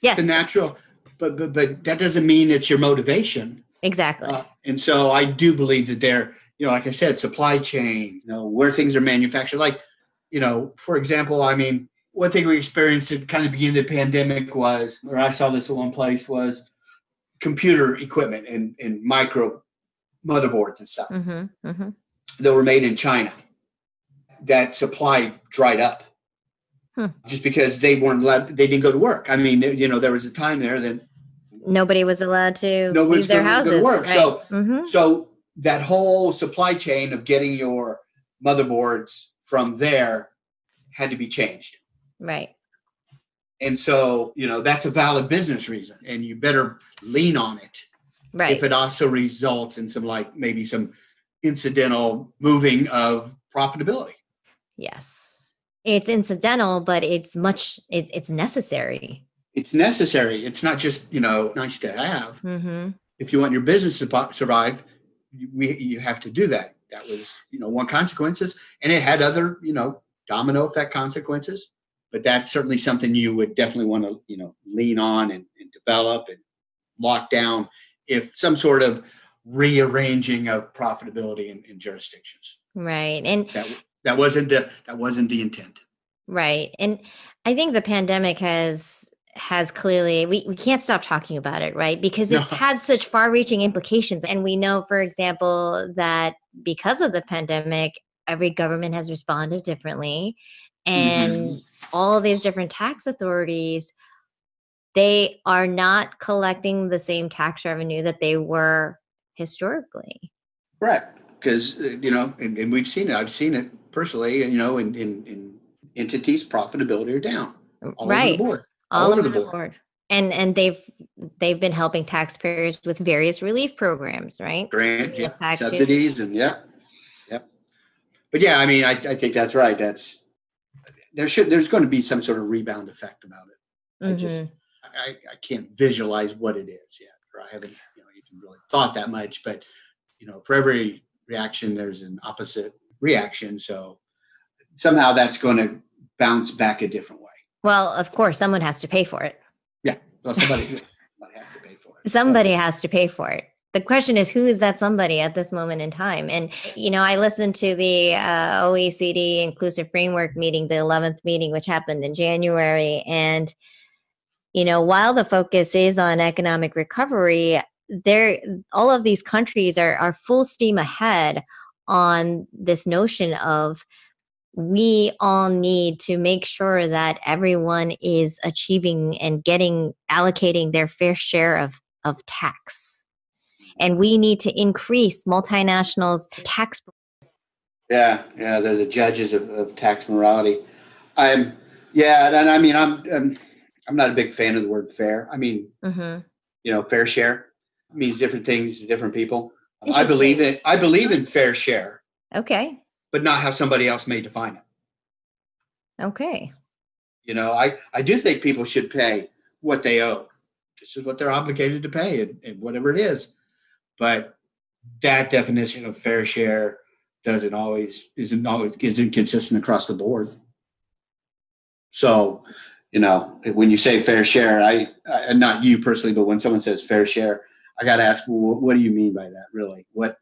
Speaker 2: yes
Speaker 3: the natural, but, but, but that doesn't mean it's your motivation.
Speaker 2: Exactly
Speaker 3: Uh, and so I do believe that there, you know, like I said, supply chain, you know, where things are manufactured. Like, you know, for example, I mean, one thing we experienced at kind of beginning of the pandemic was, or I saw this at one place, was computer equipment and, and micro motherboards and stuff
Speaker 2: hmm hmm
Speaker 3: that were made in China. That supply dried up just because they weren't allowed, they didn't go to work. I mean, you know, there was a time there that
Speaker 2: nobody was allowed to
Speaker 3: Nobody's
Speaker 2: leave their
Speaker 3: gonna
Speaker 2: houses
Speaker 3: work, so-
Speaker 2: hmm
Speaker 3: So that whole supply chain of getting your motherboards from there had to be changed.
Speaker 2: right.
Speaker 3: And so, you know, that's a valid business reason and you better lean on it.
Speaker 2: right.
Speaker 3: If it also results in some like maybe some incidental moving of profitability.
Speaker 2: yes. It's incidental but it's much it, it's necessary
Speaker 3: It's necessary. It's not just, you know, nice to have.
Speaker 2: hmm
Speaker 3: If you want your business to survive, you- we you have to do that. That was, you know, one consequences and it had other, you know, domino effect consequences. But that's certainly something you would definitely want to, you know, lean on and, and develop and lock down if some sort of rearranging of profitability in, in jurisdictions.
Speaker 2: right and
Speaker 3: That that wasn't the that wasn't the intent.
Speaker 2: Right. And I think the pandemic has has clearly we, we can't stop talking about it, right? Because it's
Speaker 3: No.
Speaker 2: had such far reaching implications. And we know, for example, that because of the pandemic, every government has responded differently. And
Speaker 3: Mhm.
Speaker 2: all these different tax authorities, they are not collecting the same tax revenue that they were historically.
Speaker 3: Correct. Because, you know, and, and we've seen it. I've seen it personally, you know, in, in, in entities profitability are down all over the board.
Speaker 2: All over the board. And and they've they've been helping taxpayers with various relief programs, right?
Speaker 3: Grant, yeah, subsidies and yeah. Yep. But yeah, I mean, I, I think that's right. That's there should there's going to be some sort of rebound effect about it. I just.
Speaker 2: Mm-hmm.
Speaker 3: I, I can't visualize what it is yet, or I haven't you know even really thought that much. But you know, for every reaction, there's an opposite reaction. So somehow that's going to bounce back a different way.
Speaker 2: Well, of course, someone has to pay for it.
Speaker 3: Well, somebody somebody has to pay for it.
Speaker 2: Somebody has to pay for it. The question is, who is that somebody at this moment in time? And you know, I listened to the uh, OECD Inclusive Framework meeting, the eleventh meeting, which happened in January, and you know, while the focus is on economic recovery, there all of these countries are are full steam ahead on this notion of we all need to make sure that everyone is achieving and getting allocating their fair share of of tax and we need to increase multinationals tax
Speaker 3: Yeah, yeah, they're the judges of, of tax morality. I'm, yeah, and I mean, I'm, I'm, I'm not a big fan of the word fair. I mean,
Speaker 2: Mhm.
Speaker 3: you know, fair share means different things to different people. I believe in, I believe in fair share,
Speaker 2: okay
Speaker 3: but not how somebody else may define it.
Speaker 2: okay
Speaker 3: You know, I, I do think people should pay what they owe. This is what they're obligated to pay, and, and whatever it is. But that definition of fair share doesn't always isn't always isn't consistent across the board. So, you know, when you say fair share, I, I not you personally, but when someone says fair share, I got to ask, well, what do you mean by that? Really, what?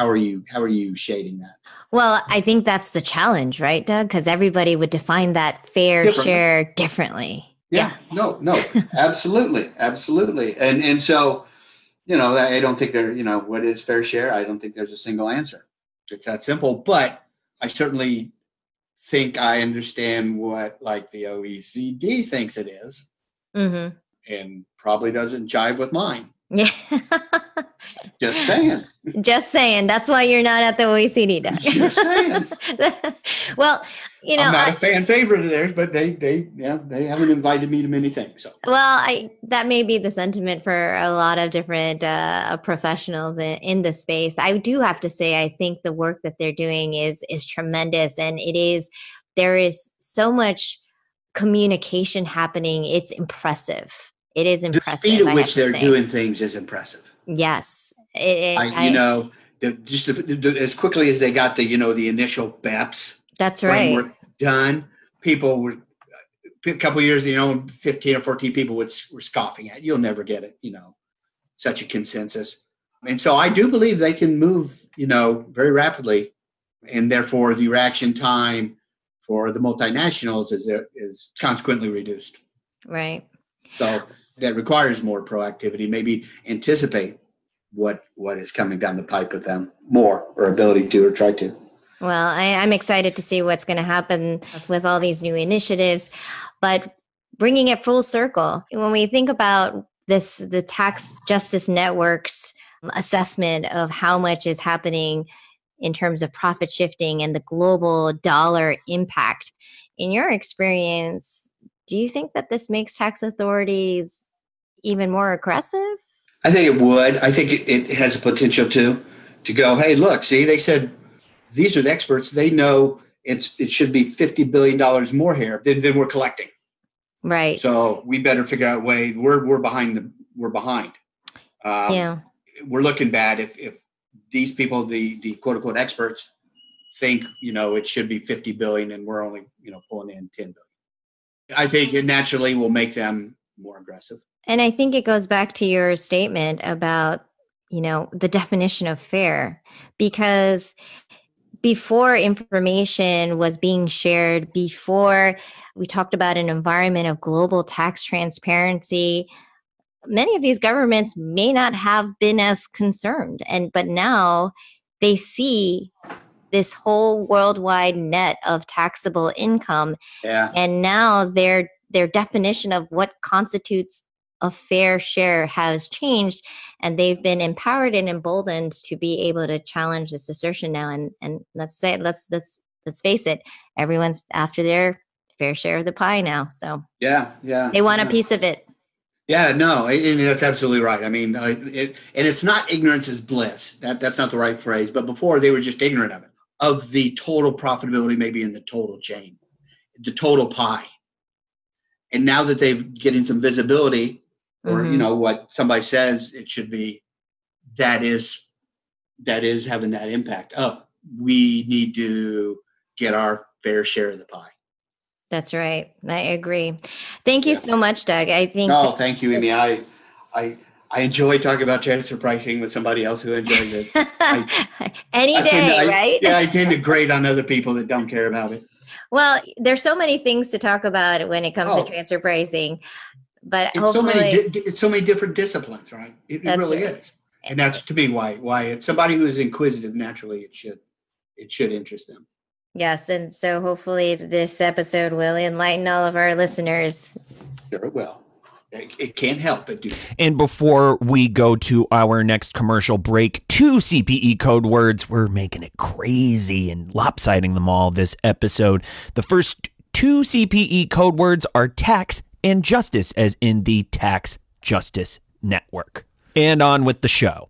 Speaker 3: How are you? How are you shading that?
Speaker 2: well i think that's the challenge right doug because everybody would define that fair
Speaker 3: Differently.
Speaker 2: share differently
Speaker 3: Yeah,
Speaker 2: Yes.
Speaker 3: no, no, absolutely, absolutely, and and so, you know, I don't think there, you know, what is fair share? I don't think there's a single answer. It's that simple. But I certainly think I understand what like the OECD thinks it is,
Speaker 2: hmm
Speaker 3: and probably doesn't jive with mine.
Speaker 2: yeah
Speaker 3: Just saying.
Speaker 2: Just saying. That's why you're not at the OECD.
Speaker 3: Just saying.
Speaker 2: well, you know,
Speaker 3: I'm not
Speaker 2: I-
Speaker 3: a fan favorite of theirs, but they, they, yeah, they haven't invited me to many things. So
Speaker 2: Well, I that may be the sentiment for a lot of different uh, professionals in, in the space. I do have to say, I think the work that they're doing is is tremendous, and it is there is so much communication happening. It's impressive. It is impressive.
Speaker 3: the
Speaker 2: speed
Speaker 3: at which they're
Speaker 2: say.
Speaker 3: doing things is impressive.
Speaker 2: Yes, it,
Speaker 3: I, you know, the, just the, as quickly as they got the, you know, the initial BEPS
Speaker 2: that's right.
Speaker 3: done, people were a couple years, you know, 15 or 14 people would, were scoffing at. You'll never get it, you know, such a consensus. And so I do believe they can move, you know, very rapidly, and therefore the reaction time for the multinationals is uh, is consequently reduced.
Speaker 2: Right.
Speaker 3: So that requires more proactivity, maybe anticipate what what is coming down the pipe with them more or ability to or try to.
Speaker 2: Well, I, I'm excited to see what's going to happen with all these new initiatives, but bringing it full circle. When we think about this, the tax justice network's assessment of how much is happening in terms of profit shifting and the global dollar impact, in your experience, do you think that this makes tax authorities even more aggressive?
Speaker 3: I think it would. I think it, it has a potential to to go, hey, look, see, they said these are the experts. They know it's it should be fifty billion dollars more here than, than we're collecting.
Speaker 2: Right.
Speaker 3: So we better figure out a way. We're we're behind the we're behind. Um,
Speaker 2: yeah.
Speaker 3: we're looking bad if if these people, the the quote unquote experts, think you know it should be fifty billion and we're only you know pulling in ten billion. I think it naturally will make them more aggressive.
Speaker 2: And I think it goes back to your statement about, you know, the definition of fair, because before information was being shared, before we talked about an environment of global tax transparency, many of these governments may not have been as concerned. And but now they see this whole worldwide net of taxable income
Speaker 3: Yeah.
Speaker 2: and now their their definition of what constitutes a fair share has changed and they've been empowered and emboldened to be able to challenge this assertion now and and let's say let's let's let's face it everyone's after their fair share of the pie now so
Speaker 3: Yeah. Yeah.
Speaker 2: they want a piece of it
Speaker 3: Yeah, no, and that's absolutely right. I mean, uh, it, and it's not ignorance is bliss. That that's not the right phrase. But before they were just ignorant of it, of the total profitability, maybe in the total chain, the total pie. And now that they've getting some visibility, or you
Speaker 2: Mhm.
Speaker 3: know what somebody says it should be, that is that is having that impact. Oh, we need to get our fair share of the pie.
Speaker 2: that's right i agree thank you
Speaker 3: Yeah.
Speaker 2: so much doug i think
Speaker 3: No, thank you, Mimi. I I I enjoy talking about transfer pricing with somebody else who enjoys it.
Speaker 2: any
Speaker 3: I
Speaker 2: day
Speaker 3: to- I-
Speaker 2: right
Speaker 3: Yeah, I tend to grate on other people that don't care about it.
Speaker 2: Well, there's so many things to talk about when it comes
Speaker 3: Oh.
Speaker 2: to transfer pricing, but
Speaker 3: It's so many. di- It's so many different disciplines, right? It, it really
Speaker 2: right.
Speaker 3: is, and that's to me why why it's somebody who is inquisitive. Naturally, it should it should interest them.
Speaker 2: yes, and so hopefully this episode will enlighten all of our listeners.
Speaker 3: Sure, it will. It, it can't help but do.
Speaker 1: And before we go to our next commercial break, two CPE code words. We're making it crazy and lopsiding them all this episode. The first two CPE code words are tax and justice, as in the Tax Justice Network. And on with the show.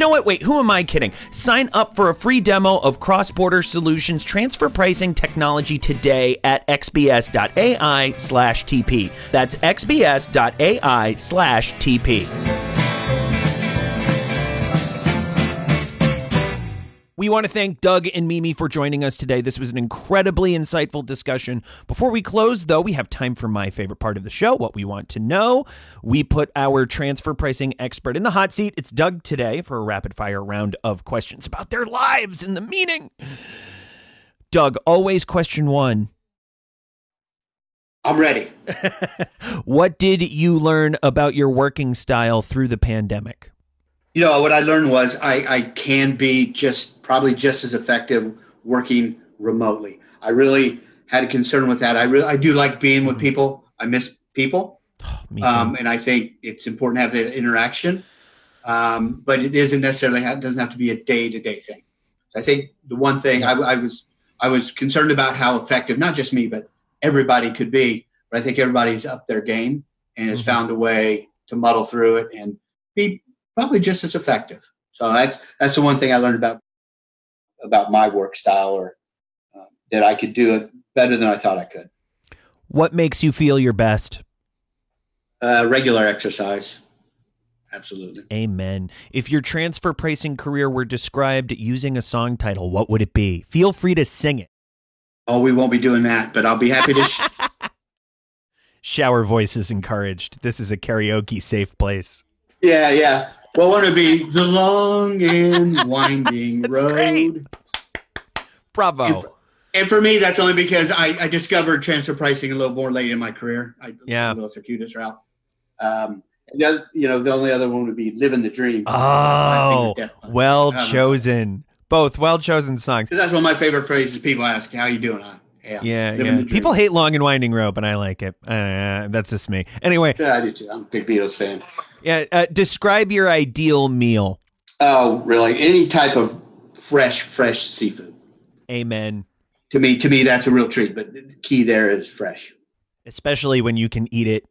Speaker 1: know what? Wait, who am I kidding? Sign up for a free demo of CrossBorder Solutions transfer pricing technology today at xbs.ai slash TP. That's xbs.ai We want to thank Doug and Mimi for joining us today. This was an incredibly insightful discussion. Before we close, though, we have time for my favorite part of the show what we want to know. We put our transfer pricing expert in the hot seat. It's Doug today for a rapid fire round of questions about their lives and the meaning. Doug, always question one.
Speaker 3: I'm ready.
Speaker 1: what did you learn about your working style through the pandemic?
Speaker 3: You know, what I learned was I, I can be just probably just as effective working remotely. I really had a concern with that. I really I do like being with people. I miss people.
Speaker 1: Oh,
Speaker 3: um, and I think it's important to have the interaction. Um, but it isn't necessarily it doesn't have to be a day to day thing. So I think the one thing I, I was I was concerned about how effective not just me but everybody could be. But I think everybody's up their game and has mm-hmm. found a way to muddle through it and be probably just as effective. So that's that's the one thing I learned about about my work style, or uh, that I could do it better than I thought I could.
Speaker 1: What makes you feel your best?
Speaker 3: Uh, regular exercise. Absolutely.
Speaker 1: Amen. If your transfer pricing career were described using a song title, what would it be? Feel free to sing it.
Speaker 3: Oh, we won't be doing that, but I'll be happy to. Sh-
Speaker 1: Shower voices encouraged. This is a karaoke safe place.
Speaker 3: Yeah, yeah. What would it be? The long and winding road. Great.
Speaker 1: Bravo.
Speaker 3: And for, and for, me, that's only because I, I, discovered transfer pricing a little more late in my career. I
Speaker 1: yeah.
Speaker 3: The circuitous route. Um, the, you know, the only other one would be "Living the Dream."
Speaker 1: Oh, well chosen. Both well chosen songs.
Speaker 3: That's one of my favorite phrases. People ask, "How you doing?"
Speaker 1: Yeah, yeah. yeah. People hate "Long and Winding Road," but I like it. Uh, that's just me. Anyway,
Speaker 3: yeah, I do too. I'm a big Beatles fan.
Speaker 1: Yeah. Uh, describe your ideal meal.
Speaker 3: Oh, really? Any type of fresh, fresh seafood.
Speaker 1: Amen.
Speaker 3: To me, to me, that's a real treat. But the key there is fresh.
Speaker 1: Especially when you can eat it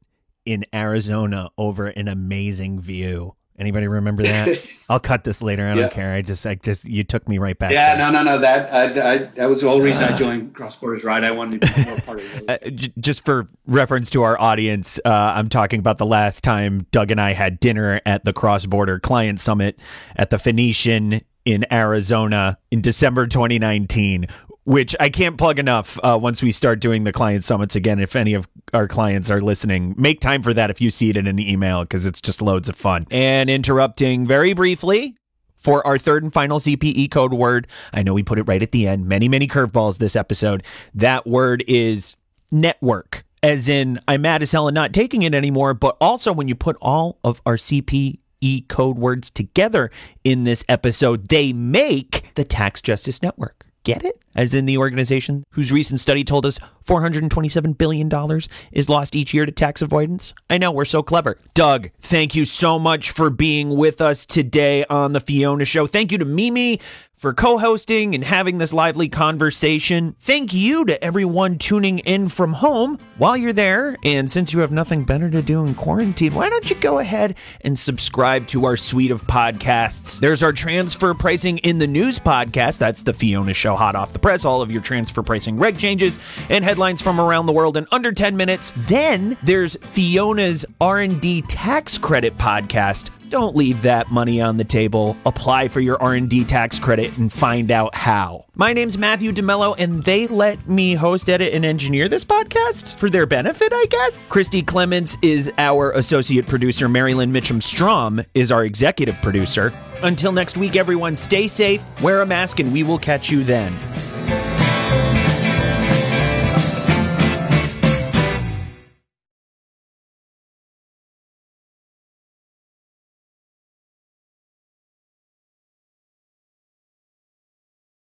Speaker 1: in Arizona over an amazing view. Anybody remember that? I'll cut this later. I don't yeah. care. I just, I just, you took me right back.
Speaker 3: Yeah, there. no, no, no. That, I, I, that was the whole reason I joined Cross Borders Ride. I wanted to be more part of it. Uh,
Speaker 1: j- just for reference to our audience, uh, I'm talking about the last time Doug and I had dinner at the Cross Border Client Summit at the Phoenician in Arizona in December 2019 which I can't plug enough uh, once we start doing the client summits again. If any of our clients are listening, make time for that if you see it in an email because it's just loads of fun. And interrupting very briefly for our third and final CPE code word. I know we put it right at the end. Many, many curveballs this episode. That word is network. As in, I'm mad as hell and not taking it anymore. But also, when you put all of our CPE code words together in this episode, they make the Tax Justice Network. Get it? As in the organization whose recent study told us $427 billion is lost each year to tax avoidance? I know, we're so clever. Doug, thank you so much for being with us today on The Fiona Show. Thank you to Mimi for co hosting and having this lively conversation. Thank you to everyone tuning in from home while you're there. And since you have nothing better to do in quarantine, why don't you go ahead and subscribe to our suite of podcasts? There's our transfer pricing in the news podcast. That's the Fiona Show, hot off the press. All of your transfer pricing reg changes and headlines from around the world in under 10 minutes. Then there's Fiona's R&D tax credit podcast don't leave that money on the table. Apply for your R&D tax credit and find out how. My name's Matthew DeMello and they let me host, edit and engineer this podcast for their benefit, I guess. Christy Clements is our associate producer. Marilyn Mitchum Strom is our executive producer. Until next week everyone, stay safe, wear a mask and we will catch you then.